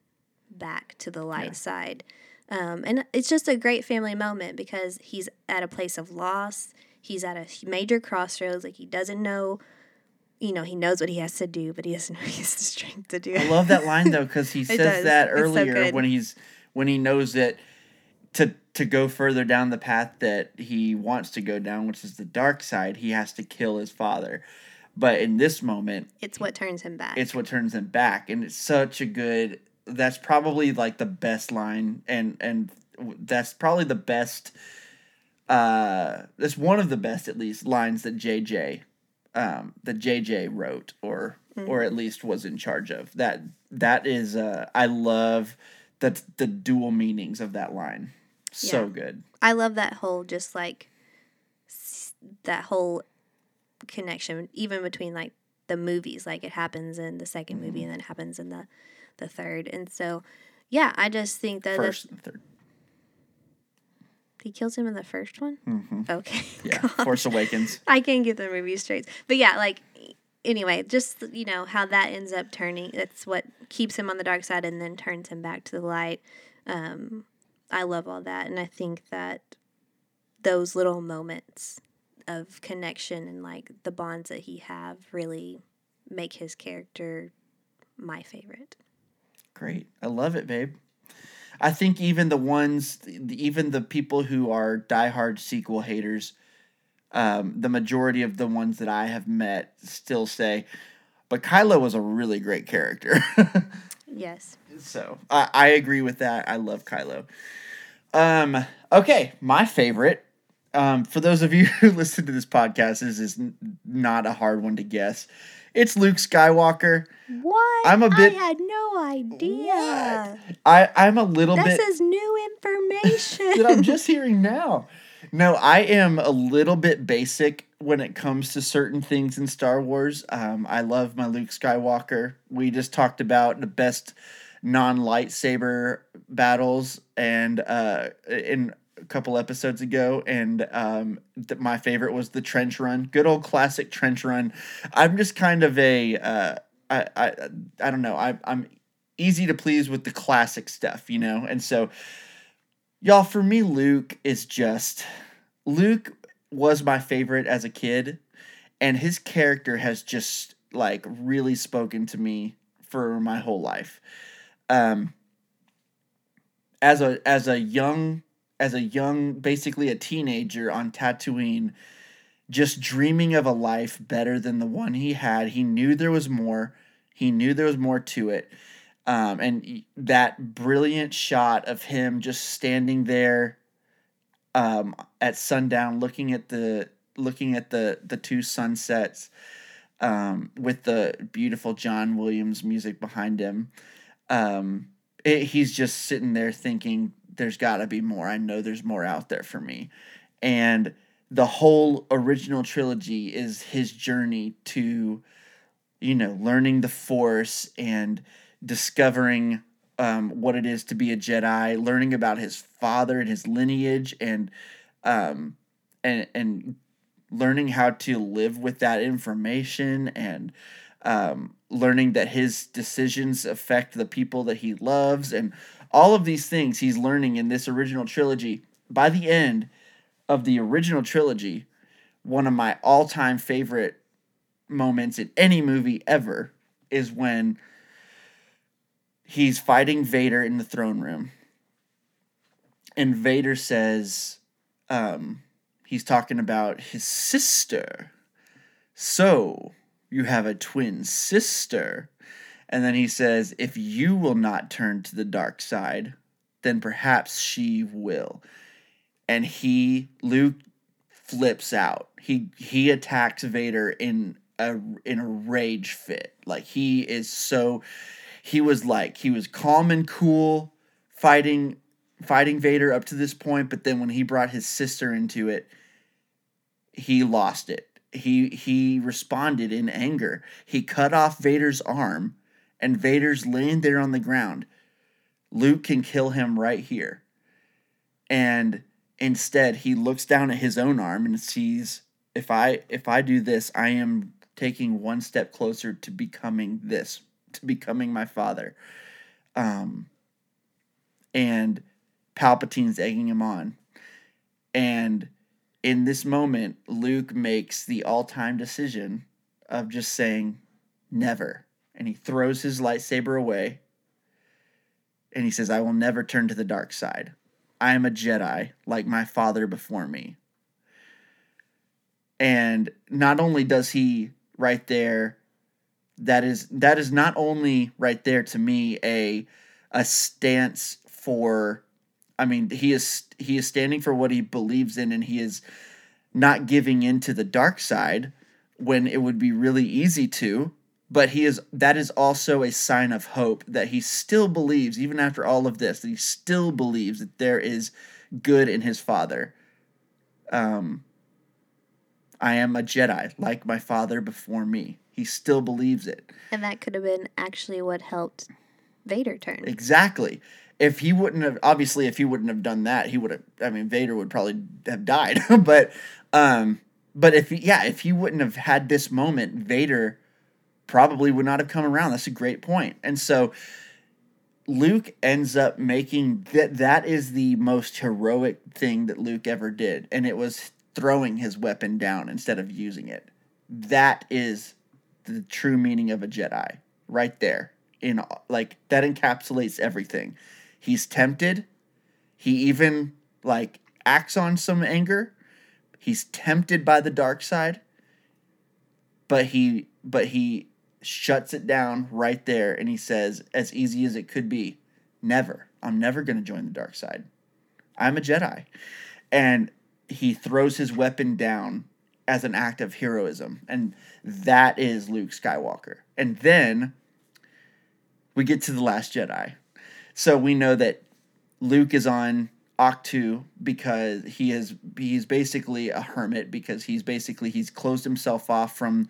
back to the light Yeah. side. Um, and it's just a great family moment because he's at a place of loss. He's at a major crossroads. Like he doesn't know, you know, he knows what he has to do, but he doesn't know he has the strength to do it. I love that line though because he says does. that It's so earlier when he's when he knows that to to go further down the path that he wants to go down, which is the dark side, he has to kill his father. But in this moment, It's what turns him back. it's what turns him back, and it's such a good. That's probably like the best line, and and that's probably the best. Uh, that's one of the best, at least, lines that JJ, um, that JJ wrote, or or at least was in charge of. That that is, uh, I love that the dual meanings of that line. So Yeah. good. I love that whole just like that whole connection, even between like the movies. Like it happens in the 2nd movie Mm-hmm. and then it happens in the the third. And so, yeah, I just think that First and third. He kills him in the first one. hmm Okay, Yeah. Force Awakens. I can't get the movie straight. But yeah, like anyway, just you know how that ends up turning. That's what keeps him on the dark side and then turns him back to the light. Um, I love all that, and I think that those little moments of connection and like the bonds that he have really make his character my favorite. Great. I love it, babe. I think even the ones, even the people who are diehard sequel haters, um, the majority of the ones that I have met still say, but Kylo was a really great character. Yes. so I, I agree with that. I love Kylo. Um, okay, my favorite. Um, for those of you who listen to this podcast, this is not a hard one to guess. It's Luke Skywalker. What? I'm a bit- I had no idea. I I'm a little This bit. This is new information. that I'm just hearing now. No, I am a little bit basic when it comes to certain things in Star Wars. Um, I love my Luke Skywalker. We just talked about the best non lightsaber battles and uh, in a couple episodes ago, and um, th- my favorite was the trench run. Good old classic trench run. I'm just kind of a uh, I, I I don't know. I, I'm easy to please with the classic stuff, you know, and so y'all for me luke is just luke was my favorite as a kid and his character has just like really spoken to me for my whole life um as a as a young as a young basically a teenager on Tatooine just dreaming of a life better than the one he had. He knew there was more. He knew there was more to it. Um, and that brilliant shot of him just standing there um, at sundown looking at the looking at the the two sunsets um, with the beautiful john williams music behind him um, it, he's just sitting there thinking there's got to be more. I know there's more out there for me. And the whole original trilogy is his journey to you know learning the force and discovering um, what it is to be a Jedi, learning about his father and his lineage, and um, and and learning how to live with that information, and um, learning that his decisions affect the people that he loves, and all of these things he's learning in this original trilogy. By the end of the original trilogy, one of my all-time favorite moments in any movie ever is when he's fighting Vader in the throne room. And Vader says, um, he's talking about his sister. So, you have a twin sister. And then he says, If you will not turn to the dark side, then perhaps she will. And he, Luke, flips out. He he attacks Vader in a in a rage fit. Like he is so he was like he was calm and cool fighting fighting Vader up to this point, but then when he brought his sister into it, he lost it. He he responded in anger. He cut off Vader's arm and Vader's laying there on the ground. Luke can kill him right here. And instead, he looks down at his own arm and sees if I if I do this, I am taking one step closer to becoming this, to becoming my father. Um and Palpatine's egging him on. And in this moment, Luke makes the all-time decision of just saying never and he throws his lightsaber away and he says, I will never turn to the dark side. I am a Jedi like my father before me. And not only does he right there that is that is not only right there to me a a stance for I mean he is he is standing for what he believes in and he is not giving in to the dark side when it would be really easy to but he is that is also a sign of hope that he still believes even after all of this that he still believes that there is good in his father. Um i am a jedi like my father before me. He still believes it. And that could have been actually what helped Vader turn. exactly. If he wouldn't have obviously if he wouldn't have done that he would have i mean vader would probably have died. But um but if he, yeah if he wouldn't have had this moment vader probably would not have come around. That's a great point. And so Luke ends up making that that is the most heroic thing that Luke ever did and it was throwing his weapon down instead of using it. That is the true meaning of a Jedi right there. In like that encapsulates everything. He's tempted. He even like acts on some anger. He's tempted by the dark side. But he but he shuts it down right there and he says, as easy as it could be, never. I'm never going to join the dark side. I'm a Jedi. And he throws his weapon down as an act of heroism. And that is Luke Skywalker. And then we get to The Last Jedi. So we know that Luke is on Ahch-To because he is he's basically a hermit because he's basically he's closed himself off from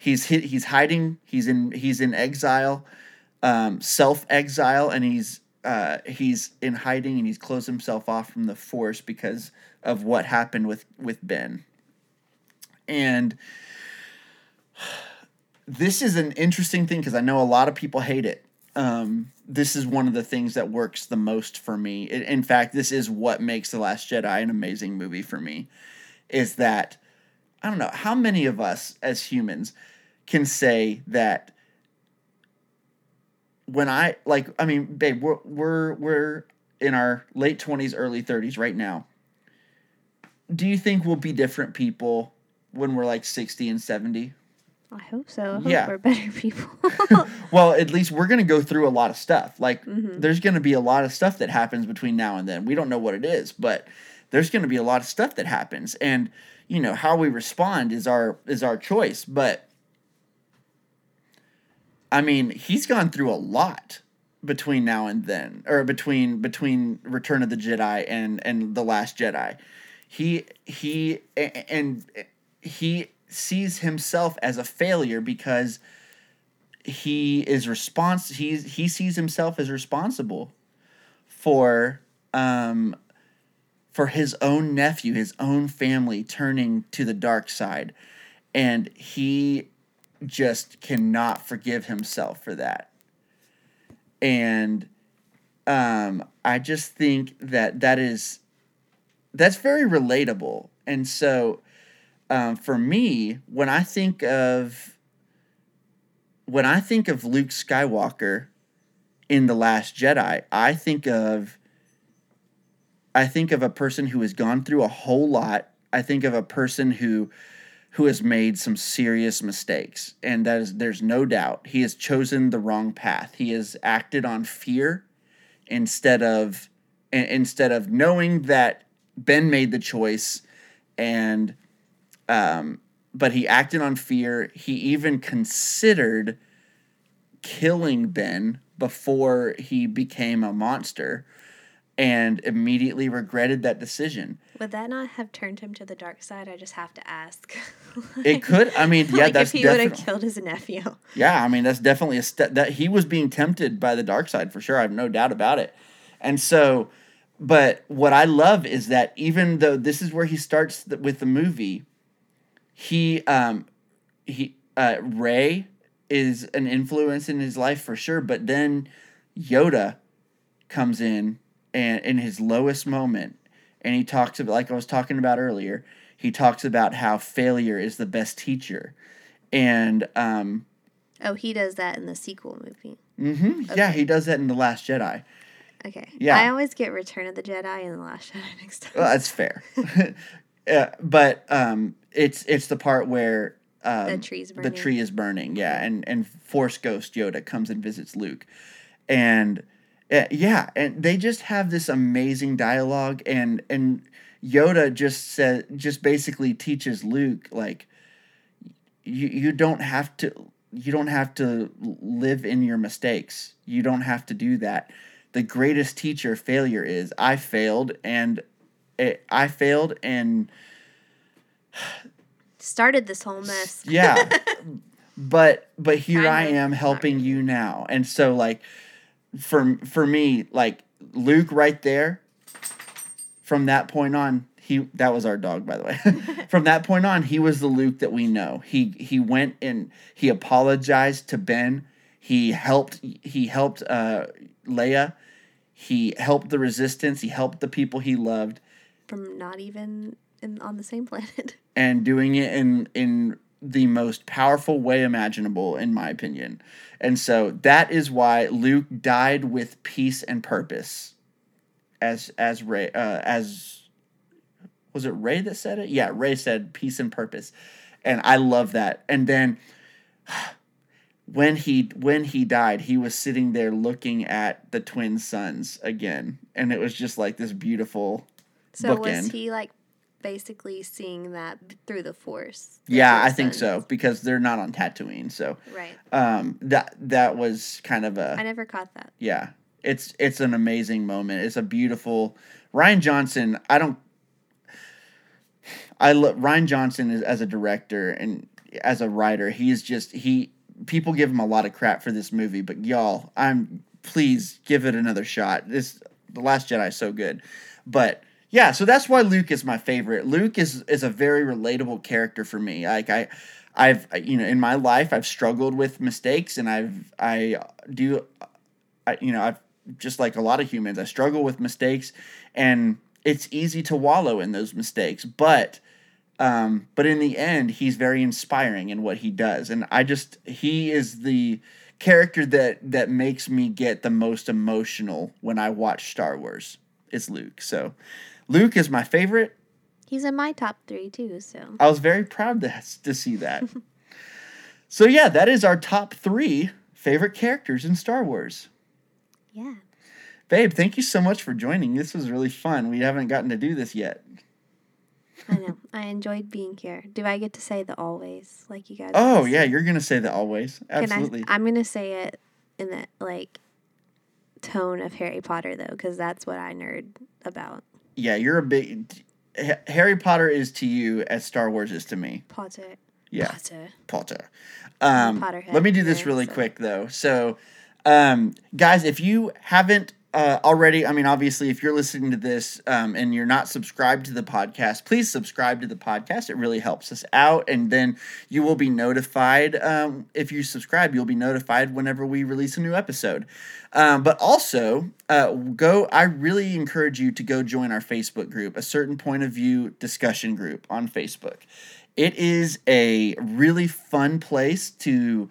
he's he's hiding he's in he's in exile um, self exile and he's uh, he's in hiding and he's closed himself off from the force because of what happened with with Ben and this is an interesting thing because I know a lot of people hate it um, this is one of the things that works the most for me. In, in fact, this is what makes The Last Jedi an amazing movie for me. Is that I don't know how many of us as humans can say that when I like I mean, babe, we're we're we're in our late twenties, early thirties right now. Do you think we'll be different people when we're like sixty and seventy? I hope so. I hope Yeah. we're better people. well, at least we're going to go through a lot of stuff. Like, Mhm. there's going to be a lot of stuff that happens between now and then. We don't know what it is, but there's going to be a lot of stuff that happens, and you know how we respond is our is our choice. But I mean, he's gone through a lot between now and then, or between between Return of the Jedi and and the Last Jedi. He he and he sees himself as a failure because he is respons he's he sees himself as responsible for um for his own nephew his own family turning to the dark side. And he just cannot forgive himself for that. And um i just think that that is that's very relatable. And so um, for me when i think of when I think of Luke Skywalker in The Last Jedi, I think of I think of a person who has gone through a whole lot. I think of a person who who has made some serious mistakes, and that is there's no doubt he has chosen the wrong path. He has acted on fear instead of instead of knowing that Ben made the choice, and um, but he acted on fear. He even considered killing Ben before he became a monster and immediately regretted that decision. Would that not have turned him to the dark side? I just have to ask. It could. I mean, yeah, like that's if he would have killed his nephew. Yeah, I mean, that's definitely a step that he was being tempted by the dark side for sure. I have no doubt about it. And so, but what I love is that even though this is where he starts th- with the movie, he um he uh Rey is an influence in his life for sure, but then Yoda comes in and in his lowest moment and he talks about like I was talking about earlier, he talks about how failure is the best teacher. And um Oh, he does that in the sequel movie. mhm, yeah, he does that in The Last Jedi. Okay. Yeah. I always get Return of the Jedi and The Last Jedi next time. Well, that's fair. yeah, but um it's it's the part where um, The tree's the tree is burning, yeah, and and Force Ghost Yoda comes and visits Luke, and Uh, yeah, and they just have this amazing dialogue, and and Yoda just said just basically teaches Luke like you you don't have to you don't have to live in your mistakes. You don't have to do that. The greatest teacher failure is I failed and it, I failed and Started this whole mess. yeah but but here i am helping you now and so like for for me like luke right there from that point on he that was our dog by the way. From that point on he was the luke that we know. He he went and he apologized to ben. He helped he helped uh leia. He helped the resistance. He helped the people he loved. From not even in, on the same planet. and doing it in in the most powerful way imaginable in my opinion. And so that is why Luke died with peace and purpose. As as Rey uh, as was it Rey that said it? Yeah, Rey said peace and purpose. And I love that. And then when he when he died, he was sitting there looking at the twin sons again. And it was just like this beautiful So was he like basically seeing that through the Force? Yeah, I think so because they're not on Tatooine. So Right. um, that that was kind of a. I never caught that. yeah. It's it's an amazing moment. It's a beautiful Rian Johnson. I don't. I love Rian Johnson is, as a director and as a writer. He's just he. People give him a lot of crap for this movie, but y'all, I'm please give it another shot. This the Last Jedi is so good, but yeah, so that's why Luke is my favorite. Luke is is a very relatable character for me. Like I, I've you know in my life I've struggled with mistakes and I've I do, I, you know I've just like a lot of humans I struggle with mistakes and it's easy to wallow in those mistakes, but um, but in the end, he's very inspiring in what he does, and I just he is the character that that makes me get the most emotional when I watch Star Wars. It's Luke. So, Luke is my favorite. He's in my top three too. So I was very proud to to see that. so yeah, that is our top three favorite characters in Star Wars. yeah. Babe, thank you so much for joining. This was really fun. We haven't gotten to do this yet. I know. I enjoyed being here. Do I get to say the always like you guys? Oh yeah, you're gonna say the always. Absolutely. I, I'm gonna say it in the like tone of Harry Potter though, because that's what I nerd about. Yeah, you're a big. Harry Potter is to you as Star Wars is to me. Potter. Yeah, Potter. Potter. Um, Potterhead let me do this really so- quick though. So, um, guys, if you haven't uh, already, I mean, obviously, if you're listening to this um, and you're not subscribed to the podcast, please subscribe to the podcast. It really helps us out, and then you will be notified. Um, if you subscribe, you'll be notified whenever we release a new episode. Um, but also, uh, go. I really encourage you to go join our Facebook group, a certain point of view discussion group on Facebook. It is a really fun place to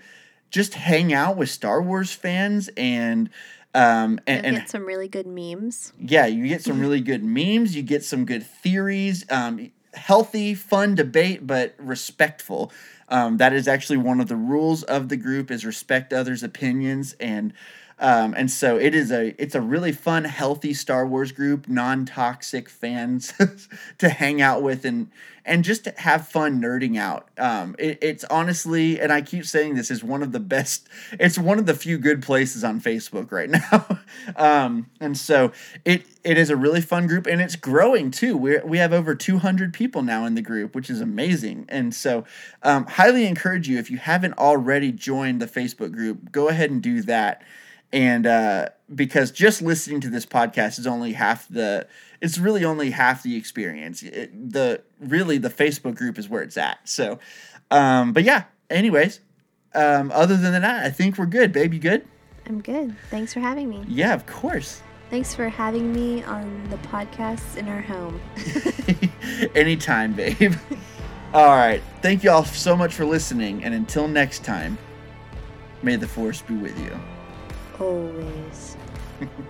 just hang out with Star Wars fans and um and, And, get some really good memes. yeah, you get some really good memes, you get some good theories. Um healthy, fun debate, but respectful. Um, that is actually one of the rules of the group is respect others' opinions and um, and so it is a it's a really fun, healthy Star Wars group, non toxic fans to hang out with and and just to have fun nerding out. Um, it, it's honestly, and I keep saying this is one of the best. It's one of the few good places on Facebook right now. um, and so it it is a really fun group, and it's growing too. We we have over two hundred people now in the group, which is amazing. And so, um, highly encourage you if you haven't already joined the Facebook group, go ahead and do that and uh, because just listening to this podcast is only half the it's really only half the experience. It, the really the facebook group is where it's at. So um, but yeah anyways um, other than that i think we're good. Babe you good? I'm good. Thanks for having me. yeah of course. Thanks for having me on the podcast in our home. anytime babe. All right. Thank you all so much for listening. And until next time may the force be with you Always.